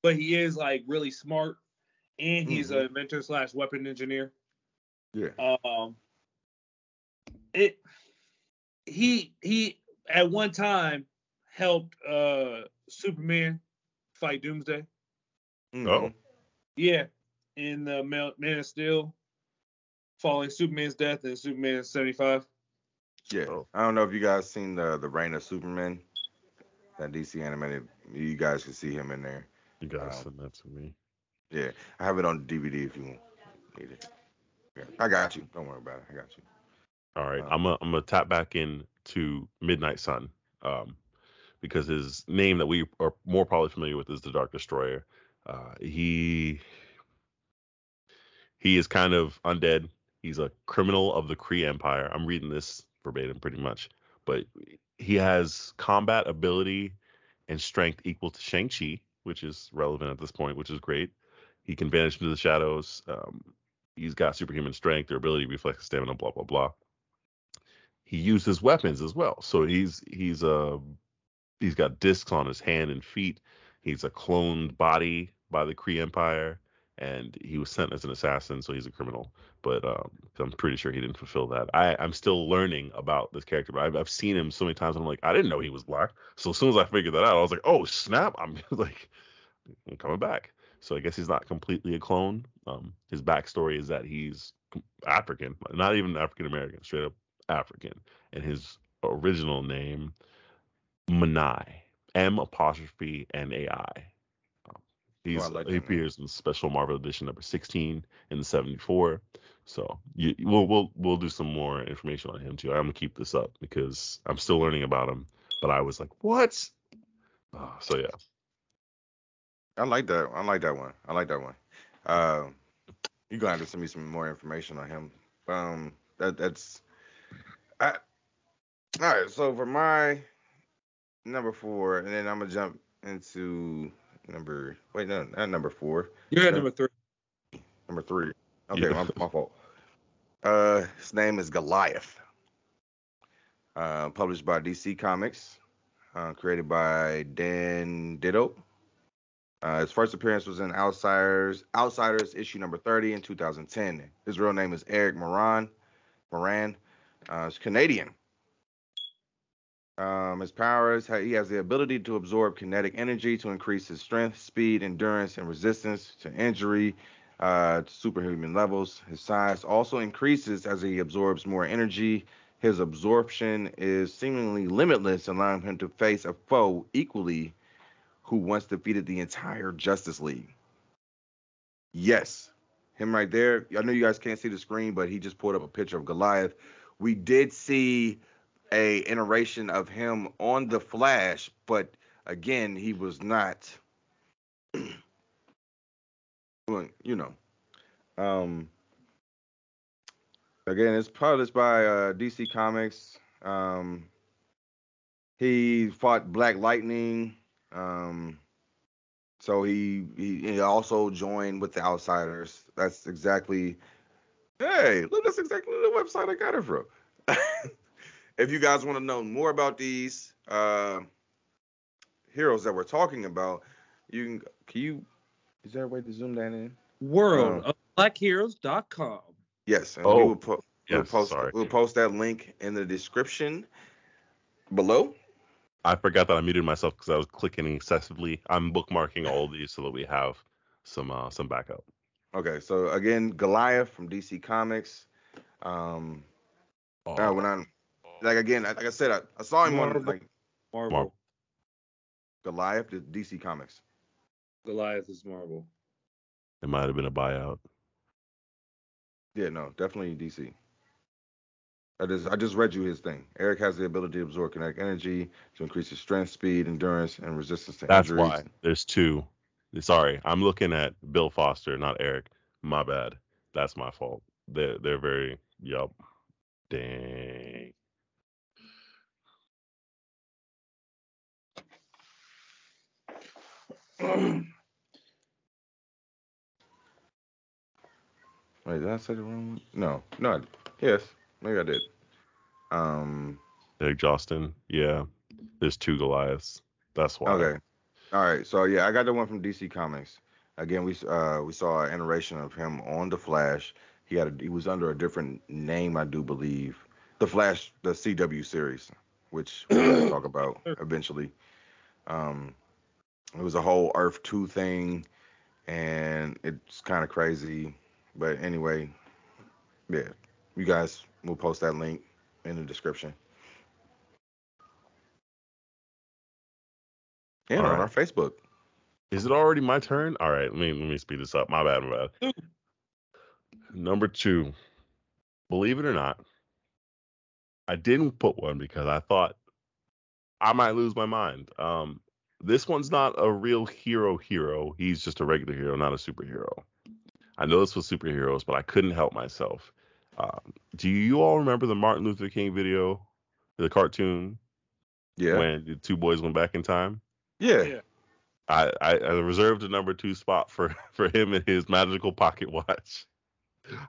S1: but he is like really smart, and he's
S2: Mhm.
S1: an inventor slash weapon engineer.
S2: Yeah.
S1: Um, it he he at one time helped uh Superman fight Doomsday.
S3: Oh.
S1: Yeah, in the Ma- Man of Steel, following Superman's death in Superman seventy five.
S2: Yeah.
S3: Oh.
S2: I don't know if you guys seen the the Reign of Superman, that DC animated. You guys can see him in there.
S3: You guys
S2: Wow.
S3: send that to me.
S2: Yeah, I have it on DVD if you want. Need it. I got you. Don't worry about it. I got you.
S3: All right,
S2: Wow.
S3: I'm gonna I'm gonna tap back in to Midnight Sun, um, because his name that we are more probably familiar with is the Dark Destroyer. Uh, he he is kind of undead. He's a criminal of the Kree Empire. I'm reading this verbatim pretty much, but he has combat ability and strength equal to Shang Chi, which is relevant at this point, which is great. He can vanish into the shadows. Um, he's got superhuman strength, their ability, reflex, stamina, blah blah blah. he uses weapons as well. So he's he's uh he's got discs on his hand and feet. He's a cloned body by the Kree Empire, and he was sent as an assassin, so he's a criminal. But um, I'm pretty sure he didn't fulfill that. I, I'm still learning about this character, but I've, I've seen him so many times. I'm like, I didn't know he was black. So as soon as I figured that out, I was like, oh snap! I'm <laughs> like, I'm coming back. So I guess he's not completely a clone. Um, his backstory is that he's African, not even African American, straight up African, and his original name Manai, M apostrophe N A I. Um, he's
S2: Oh, like
S3: he appears in special Marvel edition number 16 in the 74. So you, we'll we'll we'll do some more information on him too. I'm gonna keep this up because I'm still learning about him. But I was like, what? Uh, so yeah,
S2: I like that. I like that one. I like that one. Uh, you're gonna have to send me some more information on him. Um, that that's. I, all right. So for my number four, and then I'm gonna jump into number. Wait, no, not number four.
S1: You
S2: had
S1: number three.
S2: Number three. Okay,
S3: Yeah.
S2: my, my fault. Uh, his name is Goliath. Uh, published by DC Comics. Uh, created by Dan DiDio. Uh, his first appearance was in Outsiders, Outsiders issue number 30 in 2010. His real name is Eric Moran. Moran. Uh, he's Canadian. Um, his powers, he has the ability to absorb kinetic energy to increase his strength, speed, endurance, and resistance to injury uh, to superhuman levels. His size also increases as he absorbs more energy. His absorption is seemingly limitless, allowing him to face a foe equally who once defeated the entire Justice League. Yes, him right there. I know you guys can't see the screen, but he just pulled up a picture of Goliath. We did see a iteration of him on the Flash, but again, he was not. <clears throat> you know. Um. Again, it's published by uh, DC Comics. Um, he fought Black Lightning. Um, so he, he he also joined with the Outsiders. That's exactly. Hey, look, that's exactly the website I got it from. <laughs> if you guys want to know more about these uh, heroes that we're talking about, you can. Can you? Is there a way to zoom that in?
S1: World of blackheroes.com.
S2: Yes, and
S3: Oh,
S2: we will po- we'll
S3: yes,
S2: post
S3: sorry.
S2: we'll post that link in the description below.
S3: I forgot that I muted myself because I was clicking excessively. I'm bookmarking all of these so that we have some uh, some backup.
S2: Okay, so again, Goliath from DC Comics. Um, now when I like again, like I said, I, I saw him on
S1: Marvel.
S2: like
S1: Marvel.
S3: Marvel.
S2: Goliath, the DC Comics.
S1: Goliath is Marvel.
S3: it might have been a buyout.
S2: Yeah, no, definitely DC. I just I just read you his thing. Eric has the ability to absorb kinetic energy to increase his strength, speed, endurance, and resistance to
S3: That's
S2: injuries.
S3: why there's two. Sorry, I'm looking at Bill Foster, not Eric. My bad. That's my fault. They're they're very yup. Dang. <clears throat>
S2: Wait, did I say the wrong one? No, no. Yes, maybe I did. Um.
S3: Eric Jostin. Yeah. There's two Goliaths. That's why.
S2: Okay. All right. So yeah, I got the one from DC Comics. Again, we uh we saw an iteration of him on the Flash. He had a, he was under a different name, I do believe. The Flash, the CW series, which we'll <clears throat> talk about eventually. Um, it was a whole Earth Two thing, and it's kind of crazy. But anyway, yeah, you guys, we'll post that link in the description. And
S3: All
S2: on
S3: right.
S2: our Facebook.
S3: Is it already my turn? All right, let me let me speed this up. My bad, my bad. Number two. Believe it or not, I didn't put one because I thought I might lose my mind. Um, this one's not a real hero hero. He's just a regular hero, not a superhero. I know this was superheroes, but I couldn't help myself. Um, do you all remember the Martin Luther King video, the cartoon,
S2: Yeah.
S3: when the two boys went back in time?
S2: yeah.
S1: Yeah.
S3: I, I, I reserved a number two spot for, <laughs> for him and his magical pocket watch.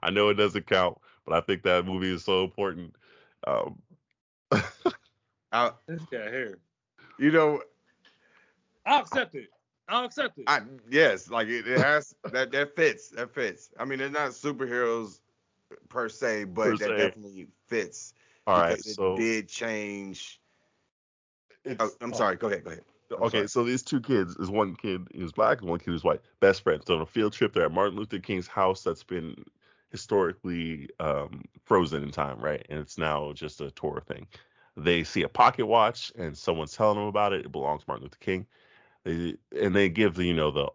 S3: I know it doesn't count, but I think that movie is so important. Um, <laughs>
S2: I,
S1: This guy here.
S2: you know,
S1: I'll accept it. I'll accept it.
S2: I yes, like it, it has that that fits. That fits. I mean, they're not superheroes per se, but
S3: Per
S2: that
S3: se.
S2: definitely fits.
S3: All right,
S2: it
S3: so
S2: did change. Oh, I'm sorry. Go ahead. Go ahead. I'm
S3: Okay,
S2: sorry.
S3: so these two kids is one kid who's black and one kid who's white, best friends. So on a field trip, they're at Martin Luther King's house that's been historically um, frozen in time, right? And it's now just a tour thing. They see a pocket watch and someone's telling them about it. It belongs to Martin Luther King. They, and they give the you know the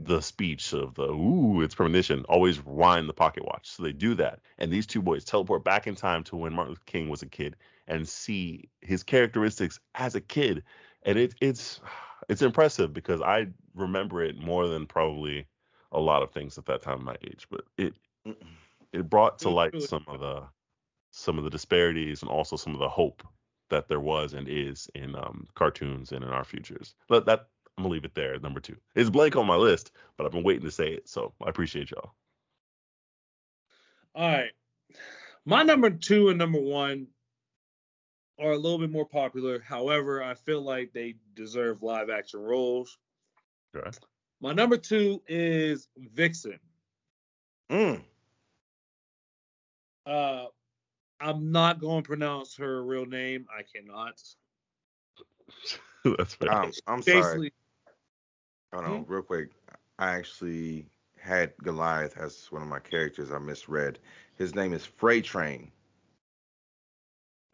S3: the speech of the ooh it's premonition. Always rewind the pocket watch. So they do that, and these two boys teleport back in time to when Martin Luther King was a kid and see his characteristics as a kid and it, it's <sighs> it's impressive because I remember it more than probably a lot of things at that time of my age. But it <clears throat> it brought to light some of the some of the disparities and also some of the hope that there was and is in um, cartoons and in our futures. But that I'm gonna leave it there number two. It's blank on my list, but I've been waiting to say it, so I appreciate y'all.
S1: All right. My number two and number one are a little bit more popular. However, I feel like they deserve live action roles.
S3: Okay.
S1: My number two is Vixen.
S2: Mm.
S1: Uh, I'm not going to pronounce her real name. I cannot. <laughs>
S3: That's fair.
S2: Um, I'm sorry.
S1: Basically,
S2: Hold on, real quick. I actually had Goliath as one of my characters. I misread. His name is Freight Train.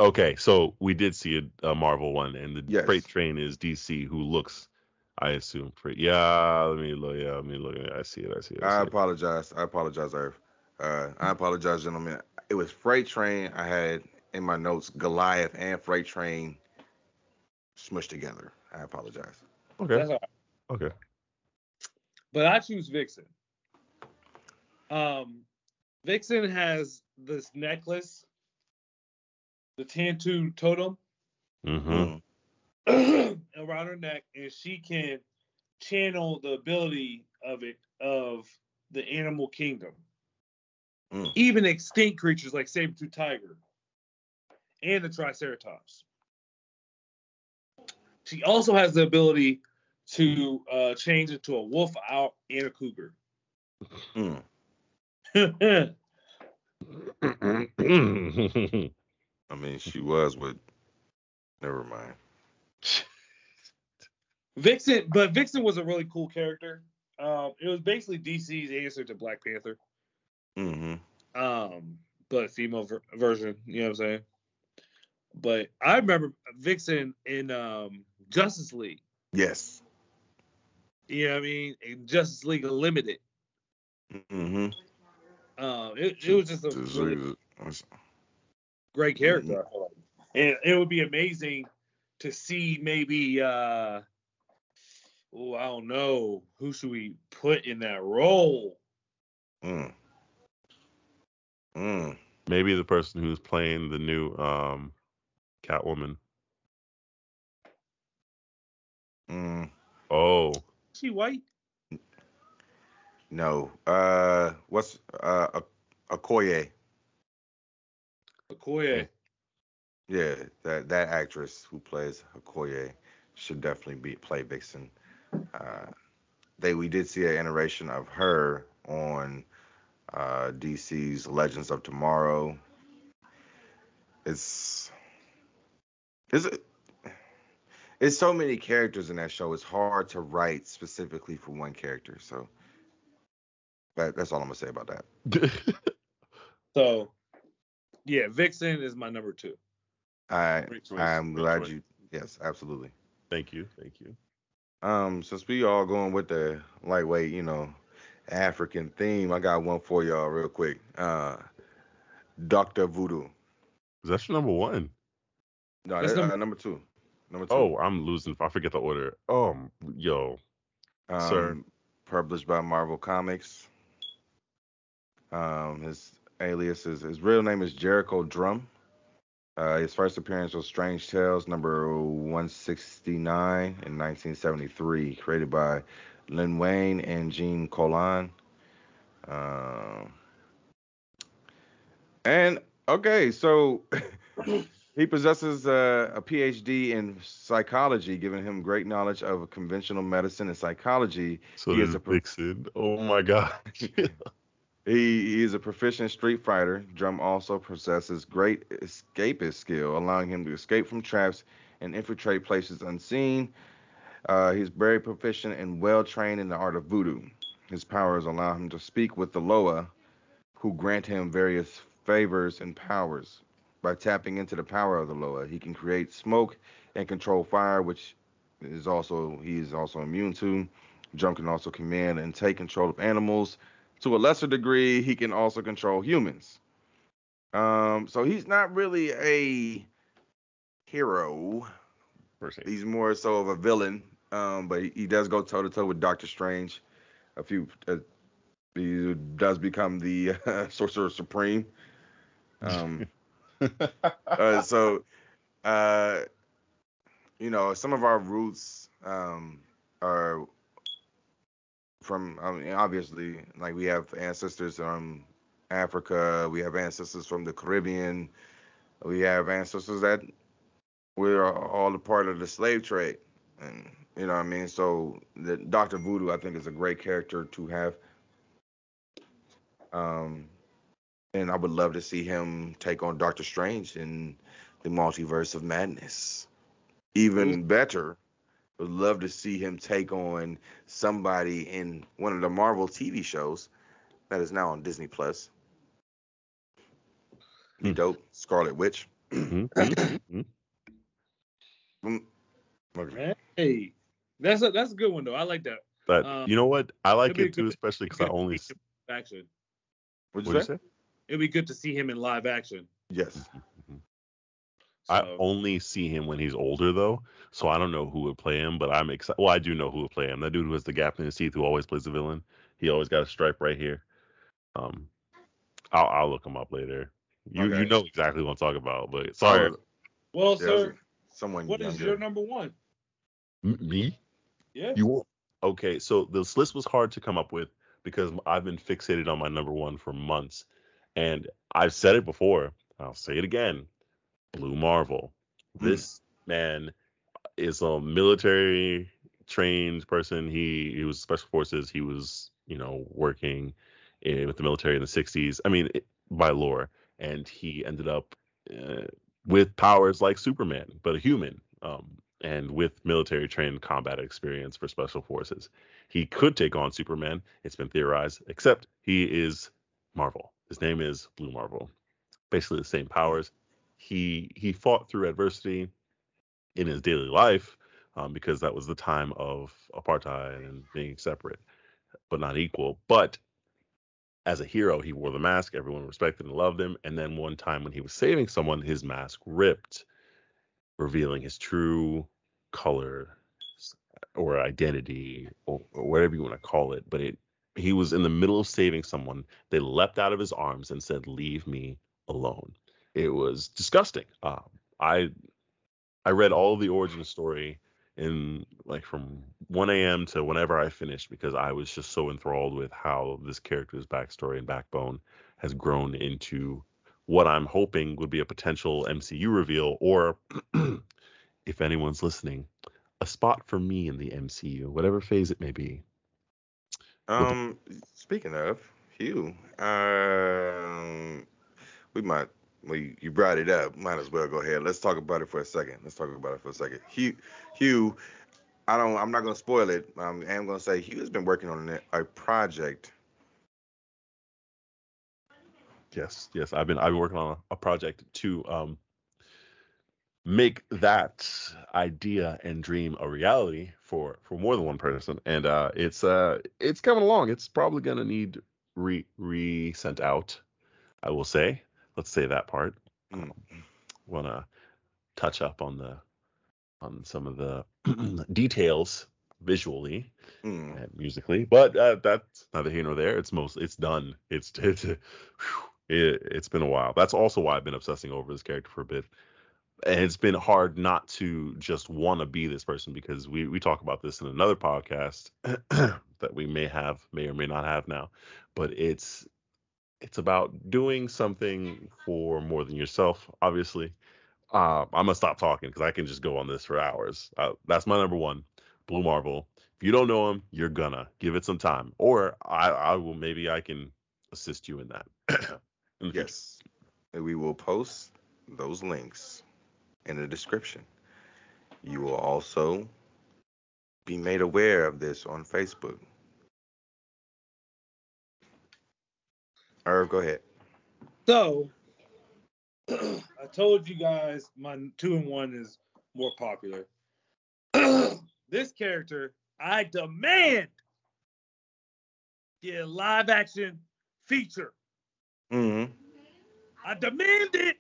S3: Okay, so we did see a, a Marvel one, and the
S2: Yes.
S3: freight train is DC, who looks, I assume, freight. Yeah, let me look. Yeah, let me look. I see it. I see it. I
S2: I
S3: see it.
S2: apologize. I apologize, Irv. Uh, I apologize, gentlemen. It was Freight Train. I had in my notes Goliath and Freight Train smushed together. I apologize.
S3: Okay.
S1: that's all right.
S3: Okay.
S1: But I choose Vixen. Um, Vixen has this necklace, the Tantu totem.
S3: Mm-hmm.
S2: Mm. <clears throat>
S1: around her neck, and she can channel the ability of it of the animal kingdom,
S2: Mm.
S1: even extinct creatures like saber-tooth tiger and the triceratops. She also has the ability to uh, change into a wolf, owl, and a cougar.
S2: Mm. <laughs> I mean, she was with. Never mind. <laughs>
S1: Vixen, but Vixen was a really cool character. Um, it was basically DC's answer to Black Panther.
S2: Mm-hmm.
S1: um, but female ver- version. You know what I'm saying? But I remember Vixen in um, Justice League.
S2: Yes.
S1: You know what I mean? In Justice League Unlimited.
S2: Mm-hmm.
S1: Um, it, it was just a really great character. I feel like. And it would be amazing to see maybe. Uh, oh, I don't know. Who should we put in that role?
S2: Mm. Mm.
S3: Maybe the person who's playing the new um, Catwoman.
S2: Mm.
S3: Oh,
S1: Is she white?
S2: No. Uh, what's uh a Okoye?
S1: Okoye.
S2: Yeah, that that actress who plays Okoye should definitely be play Vixen. Uh, they we did see an iteration of her on uh, DC's Legends of Tomorrow. It's is it. It's so many characters in that show. It's hard to write specifically for one character. So that, that's all I'm gonna say about that. <laughs>
S1: So, yeah, Vixen is my number two.
S2: I I'm glad
S3: choice.
S2: you. Yes, absolutely.
S3: thank you, thank you.
S2: Um, since we all going with the lightweight, you know, African theme, I got one for y'all real quick. Uh, Doctor Voodoo.
S3: That's your number one.
S2: No,
S1: That's
S2: that,
S1: number-
S2: uh, number two. Number two.
S3: Oh, I'm losing. I forget the order. Oh, yo,
S2: um,
S3: sir.
S2: Published by Marvel Comics. Um, his alias is his real name is Jericho Drum. Uh, his first appearance was Strange Tales number 169 in 1973, created by Len Wein and Gene Colan. Um, and okay, so <laughs> He possesses uh, a PhD in psychology, giving him great knowledge of conventional medicine and psychology.
S3: So
S2: He is a pro-
S3: Vixen. Oh my god. <laughs>
S2: He, he is a proficient street fighter. Drum also possesses great escapist skill, allowing him to escape from traps and infiltrate places unseen. Uh, he's very proficient and well trained in the art of voodoo. His powers allow him to speak with the Loa, who grant him various favors and powers. By tapping into the power of the Loa, he can create smoke and control fire, which is also he is also immune to. Drum can also command and take control of animals. To a lesser degree, he can also control humans. Um, so he's not really a hero. He's more so of a villain. Um, but he, he does go toe to toe with Doctor Strange. A few, uh, he does become the uh, <laughs> Sorcerer Supreme. Um, <laughs> uh, so, uh, you know, some of our roots um, are from, I mean, obviously, like we have ancestors from Africa, we have ancestors from the Caribbean, we have ancestors that we're all a part of the slave trade. And, you know what I mean? So, the Dr. Voodoo, I think, is a great character to have. Um, and I would love to see him take on Doctor Strange in the multiverse of madness. Even better, would love to see him take on somebody in one of the Marvel TV shows that is now on Disney Plus. Be
S3: Hmm.
S2: dope. Scarlet Witch.
S3: Mhm, mhm, mhm.
S2: Mm. Okay.
S1: Hey, that's a that's a good one though. I like that
S3: But
S1: Um,
S3: you know what? I like
S1: it'd be
S3: it too, especially because I <laughs> only.
S1: see him in action.
S2: What'd
S3: What
S2: you
S3: you
S2: say?
S3: say?
S1: It'd be good to see him in live action.
S2: Yes.
S3: I only see him when he's older though, so I don't know who would play him. But I'm excited. Well, I do know who would play him. That dude who has the gap in his teeth, who always plays the villain. He always got a stripe right here. Um, I'll I'll look him up later. You you know exactly what I'm talking about. But sorry,
S2: Oh,
S1: well,
S2: yeah,
S1: sir,
S2: someone
S1: what is
S2: younger.
S1: your number one?
S3: M- me.
S1: Yeah.
S3: You? Okay, so this list was hard to come up with because I've been fixated on my number one for months, and I've said it before. I'll say it again. Blue Marvel.
S2: Hmm.
S3: This man is a military trained person. He he was special forces. He was you know working in, with the military in the 60s. I mean, it, by lore, and he ended up uh, with powers like Superman, but a human. Um, and with military trained combat experience for special forces. He could take on Superman. It's been theorized, except he is Marvel. His name is Blue Marvel. Basically the same powers. He he fought through adversity in his daily life um, because that was the time of apartheid and being separate, but not equal. But as a hero, he wore the mask. Everyone respected and loved him. And then one time when he was saving someone, his mask ripped, revealing his true color or identity or, or whatever you want to call it. But it he was in the middle of saving someone. They leapt out of his arms and said, "Leave me alone." It was disgusting. Um, I I read all the origin story in like from 1 a.m. to whenever I finished because I was just so enthralled with how this character's backstory and backbone has grown into what I'm hoping would be a potential MCU reveal, or <clears throat> if anyone's listening, a spot for me in the MCU, whatever phase it may be.
S2: Um, speaking of Hugh, um, we might. Well, you, brought it up. Might as well go ahead. Let's talk about it for a second. Let's talk about it for a second. Hugh, Hugh, I don't. I'm not gonna spoil it. Um, I'm gonna say Hugh has been working on a, a project.
S3: Yes, yes, I've been I've been working on a, a project to um make that idea and dream a reality for for more than one person, and uh, it's uh it's coming along. It's probably gonna need re re sent out. I will say. Let's say that part.
S2: Mm.
S3: Want to touch up on the on some of the <clears throat> details visually
S2: Mm.
S3: and musically, but uh, that's neither here nor there. It's most it's done. It's <laughs> it's it, it's been a while. That's also why I've been obsessing over this character for a bit, and it's been hard not to just want to be this person because we we talk about this in another podcast <clears throat> that we may have, may or may not have now, but it's it's about doing something for more than yourself, obviously. Uh, I'm gonna stop talking because I can just go on this for hours. Uh, that's my number one, Blue Marvel. If you don't know him, you're gonna give it some time, or I, I will maybe I can assist you in that. <clears throat> in future.
S2: Yes. And we will post those links in the description. You will also be made aware of this on Facebook. Irv, go ahead.
S1: So, <clears throat> I told you guys my two and one is more popular. <clears throat> this character, I demand get a live action feature.
S2: Mm-hmm.
S1: I demand it.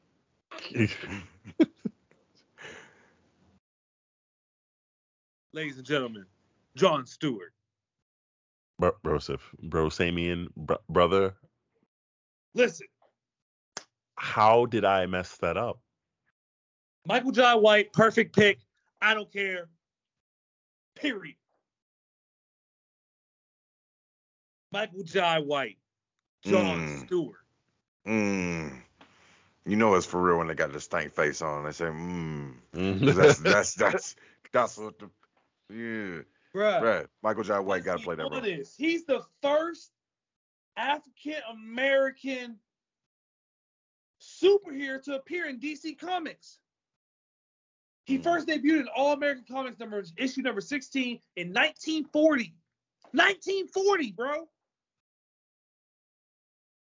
S1: <laughs> Ladies and gentlemen, John Stewart.
S3: Bro, Broseph, Bro Samian, br- brother.
S1: Listen,
S3: How did I mess that up?
S1: Michael Jai White, perfect pick. I don't care. Period. Michael Jai White, John
S2: Mm.
S1: Stewart.
S2: Mm. You know it's for real when they got the stank face on. They say, mm.
S3: Mhm. <laughs>
S2: That's that's that's that's what the yeah.
S1: Bruh.
S2: Right. Michael Jai White gotta play that role.
S1: honest. He's the first African American superhero to appear in DC Comics. He
S2: Hmm.
S1: first debuted in All American Comics number issue number 16 in 1940. 1940, bro.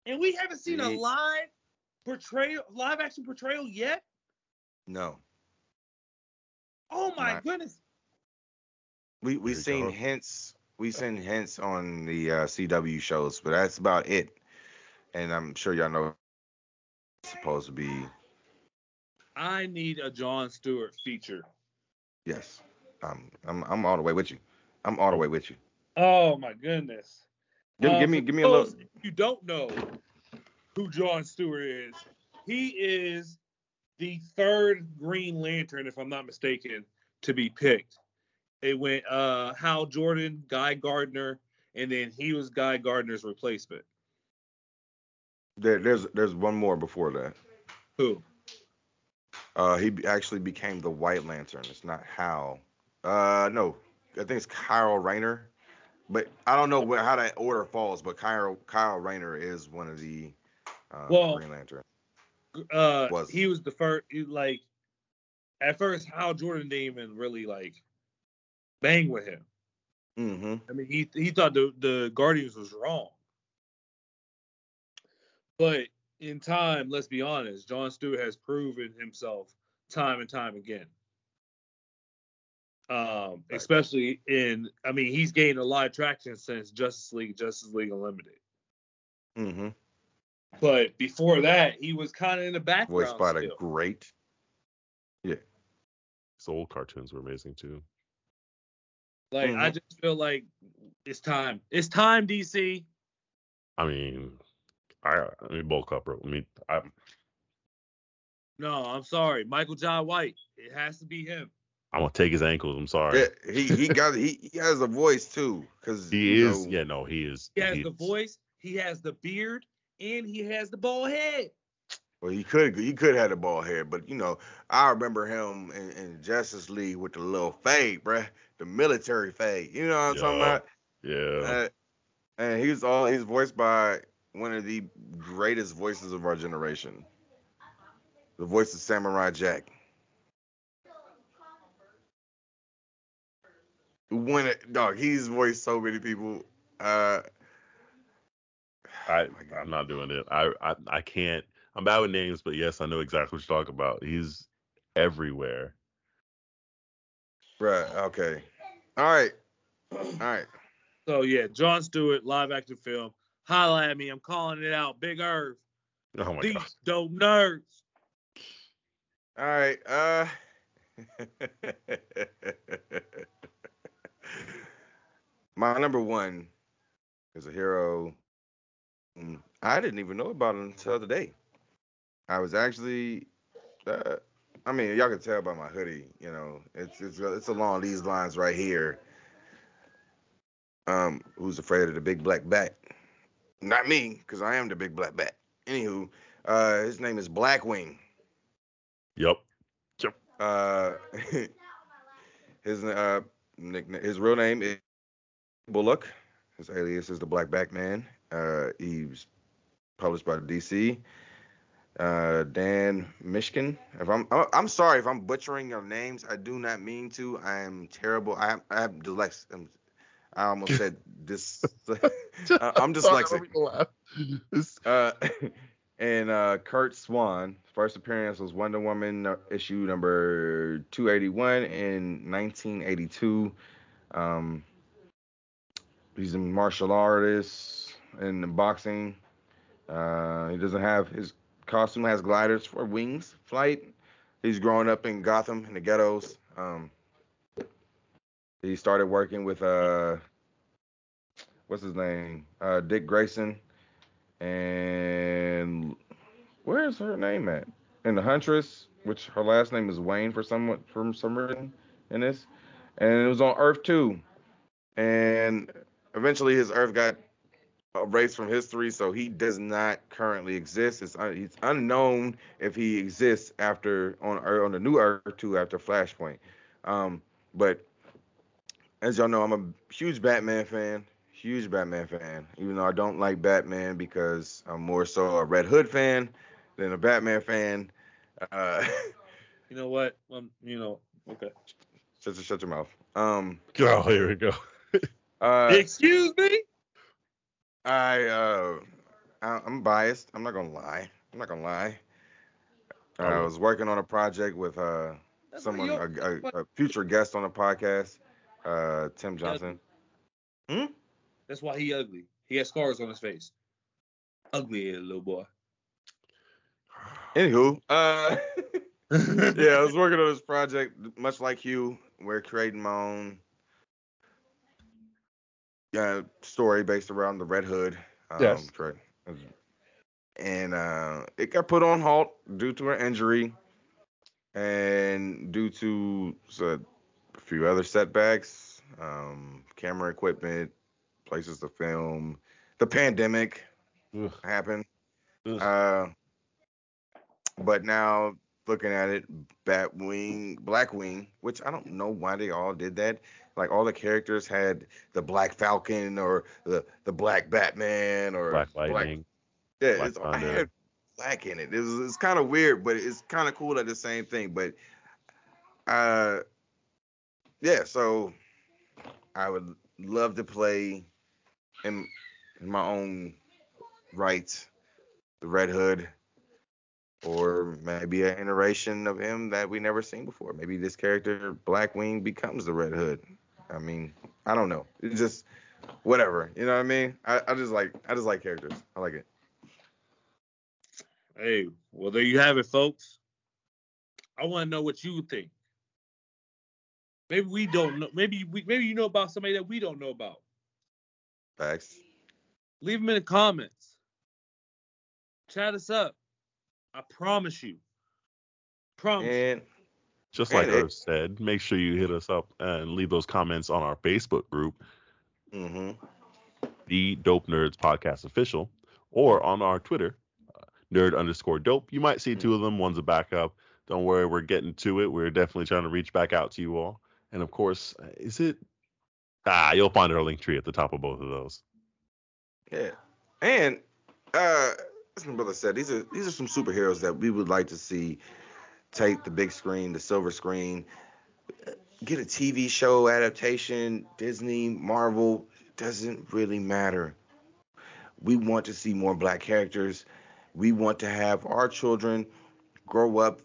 S1: And we haven't seen a live portrayal, live action portrayal yet.
S2: No.
S1: Oh my
S2: Not-
S1: goodness.
S2: We we
S3: There
S2: seen hints we seen hints on the uh, CW shows, but that's about it. And I'm sure y'all know it's supposed to be
S1: I need a John Stewart feature.
S2: yes. Um, I'm I'm all the way with you. I'm all the way with you.
S1: Oh my goodness.
S2: Give,
S1: Um,
S2: give me give me a little
S1: If you don't know who John Stewart is, he is the third Green Lantern, if I'm not mistaken, to be picked. It went uh, Hal Jordan, Guy Gardner, and then he was Guy Gardner's replacement.
S2: there, there's there's one more before that.
S1: Who?
S2: Uh, he actually became the White Lantern. It's not Hal. Uh, no, I think it's Kyle Rayner. But I don't know where, how that order falls. But Kyle Kyle Rayner is one of the uh,
S1: Well,
S2: Green Lantern.
S1: Uh,
S2: Was.
S1: he was the first. Like at first, Hal Jordan didn't even really like bang with him.
S2: Mm-hmm.
S1: I mean, he he thought the the Guardians was wrong. But in time, let's be honest, John Stewart has proven himself time and time again. Um,
S2: Right.
S1: especially in, I mean, he's gained a lot of traction since Justice League, Justice League Unlimited.
S2: Mm-hmm.
S1: But before that, he was kind of in the background.
S2: Voiced by the
S1: still.
S2: great. Yeah.
S3: His old cartoons were amazing too.
S1: Like I
S2: Mhm.
S1: just feel like it's time. It's time, DC.
S3: I mean, I I mean bulk up, bro. I mean, I,
S1: No, I'm sorry, Michael John White. It has to be him.
S3: I'm gonna take his ankles. I'm sorry.
S2: Yeah, he he got he, he has a voice too, cause
S3: He is.
S2: know,
S3: Yeah, no, he is.
S1: He has
S3: he
S1: the
S3: is-
S1: voice, he has the beard, and he has the bald head.
S2: Well, he could he could have the ball head, but you know I remember him in, in Justice League with the little fade, bruh, the military fade. You know what I'm talking about?
S3: Yeah.
S2: Uh, and he's all he's voiced by one of the greatest voices of our generation, the voice of Samurai Jack. When it, dog, he's voiced so many people. Uh,
S3: I <sighs> I'm not doing it. I, I I can't. I'm bad with names, but yes, I know exactly what you're talking about. He's everywhere.
S2: Right. okay, all right, all right.
S1: So yeah, John Stewart, live action film. Holla at me. I'm calling it out. Big Irv.
S3: Oh my
S1: These
S3: god.
S1: Dope Nerdz.
S2: All right. Uh <laughs> My number one is a hero mm, I didn't even know about him until today. I was actually uh, I mean, y'all can tell by my hoodie, you know, it's it's it's along these lines right here. Um, who's afraid of the big black bat? Not me, because I am the big black bat. Anywho, uh, his name is Blackwing.
S3: Yep. Yep.
S2: Uh, <laughs> his uh nickname, his real name is Bullock. His alias is the Black Batman. Uh, he's published by the DC. Uh, Dan Mishkin. If I'm, I'm sorry if I'm butchering your names. I do not mean to. I am terrible. I am, I am dyslexic. I almost said this. <laughs> I'm dyslexic. <laughs> Uh, <laughs> and uh, Curt Swan. First appearance was Wonder Woman uh, issue number 281 in 1982. Um, he's a martial artist in boxing. Uh, he doesn't have his costume has gliders for wings flight. He's growing up in Gotham in the ghettos. Um, he started working with uh, what's his name? Uh, Dick Grayson and where's her name at? In the Huntress, which her last name is Wayne for some for some reason in this, and it was on Earth 2, and eventually his Earth got erased from history, so he does not currently exist. It's, un, it's unknown if he exists after on on the new Earth 2 after Flashpoint. Um, but as y'all know, I'm a huge Batman fan huge Batman fan, even though I don't like Batman because I'm more so a Red Hood fan than a Batman fan. Uh, <laughs>
S1: you know what? Um, you know, okay.
S2: Shut, shut your mouth. Um. <laughs>
S3: Oh, here we go.
S2: uh,
S1: Excuse me.
S2: I uh, I, I'm biased. I'm not gonna lie. I'm not gonna lie. Uh, I was working on a project with uh someone, a, a, a, future guest on the podcast, uh, Tim Johnson.
S1: Hmm. That's why he ugly. He has scars on his face. Ugly little boy.
S2: Anywho, uh, <laughs> <laughs> yeah, I was working on this project, much like you. We're creating my own uh, story based around the Red Hood.
S3: Um, yes.
S2: And uh, it got put on halt due to an injury and due to a few other setbacks, um, camera equipment, places to film. The pandemic Ugh. happened. Ugh. Uh, but now looking at it, Batwing, Blackwing, which I don't know why they all did that. Like all the characters had the Black Falcon or the the Black Batman or
S3: Black Lightning.
S2: Black, yeah, Black it's, I had black in it. It was it's kind of weird, but it's kind of cool at the same thing. But uh, yeah. So I would love to play in, in my own right, the Red Hood, or maybe an iteration of him that we never seen before. Maybe this character Blackwing becomes the Red Hood. I mean, I don't know. It's just whatever. You know what I mean? I, I just like I just like characters. I like it.
S1: Hey, well there you have it, folks. I want to know what you think. Maybe we don't know. Maybe we maybe you know about somebody that we don't know about.
S2: Facts.
S1: Leave them in the comments. Chat us up. I promise you. Promise.
S2: And
S3: just like Earth said, make sure you hit us up and leave those comments on our Facebook group,
S2: mm-hmm.
S3: the Dope Nerdz Podcast Official, or on our Twitter, uh, nerd underscore dope. You might see two of them. One's a backup. Don't worry, we're getting to it. We're definitely trying to reach back out to you all. And of course, is it Ah, you'll find our Linktree at the top of both of those.
S2: Yeah, and uh, my brother said, these are these are some superheroes that we would like to see take the big screen, the silver screen, get a TV show adaptation, Disney, Marvel, doesn't really matter. We want to see more black characters. We want to have our children grow up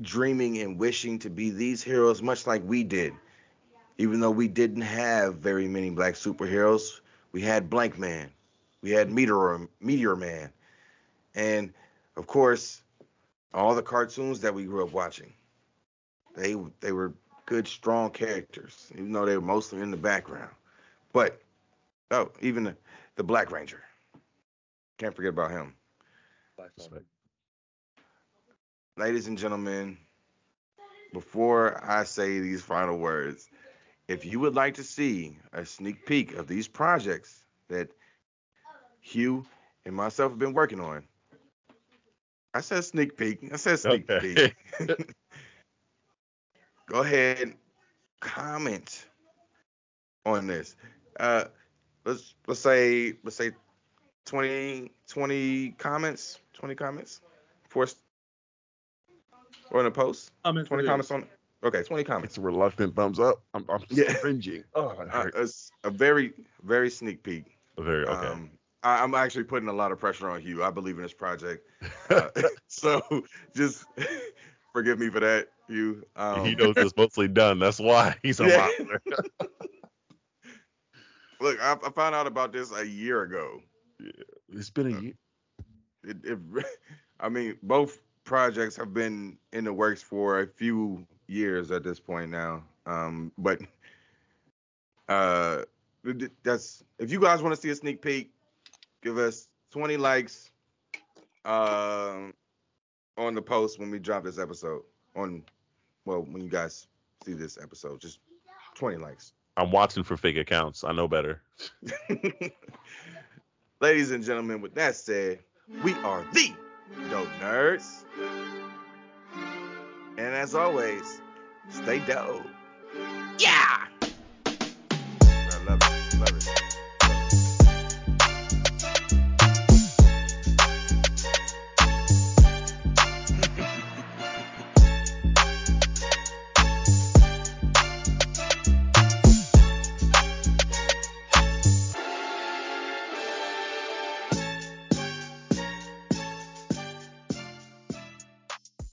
S2: dreaming and wishing to be these heroes, much like we did even though we didn't have very many black superheroes, we had Blankman, we had Meteor Meteor Man, and of course, all the cartoons that we grew up watching. They they were good, strong characters, even though they were mostly in the background. But oh, even the, the Black Ranger, can't forget about him. Ladies and gentlemen, before I say these final words, if you would like to see a sneak peek of these projects that Hugh and myself have been working on, I said sneak peek. I said sneak okay. peek. <laughs> go ahead comment on this. Uh, let's let's say let's say 20 20 comments, 20 comments for us or in a post.
S1: Comments
S2: 20 comments on Okay, 20 comments.
S3: It's a reluctant thumbs up. I'm, I'm
S2: Yeah.
S3: cringing. Oh,
S2: Uh,
S3: hurt.
S2: it's a very very sneak peek.
S3: Very okay.
S2: Um, I, I'm actually putting a lot of pressure on Hugh. I believe in this project, <laughs> uh, <laughs> so just <laughs> forgive me for that, Hugh. Um,
S3: he knows it's mostly done. That's why he's a
S2: Yeah.
S3: popular.
S2: Look, I, I found out about this a year ago.
S3: Yeah, it's been a year.
S2: It, it, I mean, both projects have been in the works for a few years at this point now. Um, but uh, that's if you guys want to see a sneak peek, give us 20 likes um, on the post when we drop this episode. On well, when you guys see this episode, just 20 likes.
S3: I'm watching for fake accounts. I know better. <laughs>
S2: Ladies and gentlemen, with that said, we are the Dope Nerdz. And as always, stay dope. Yeah!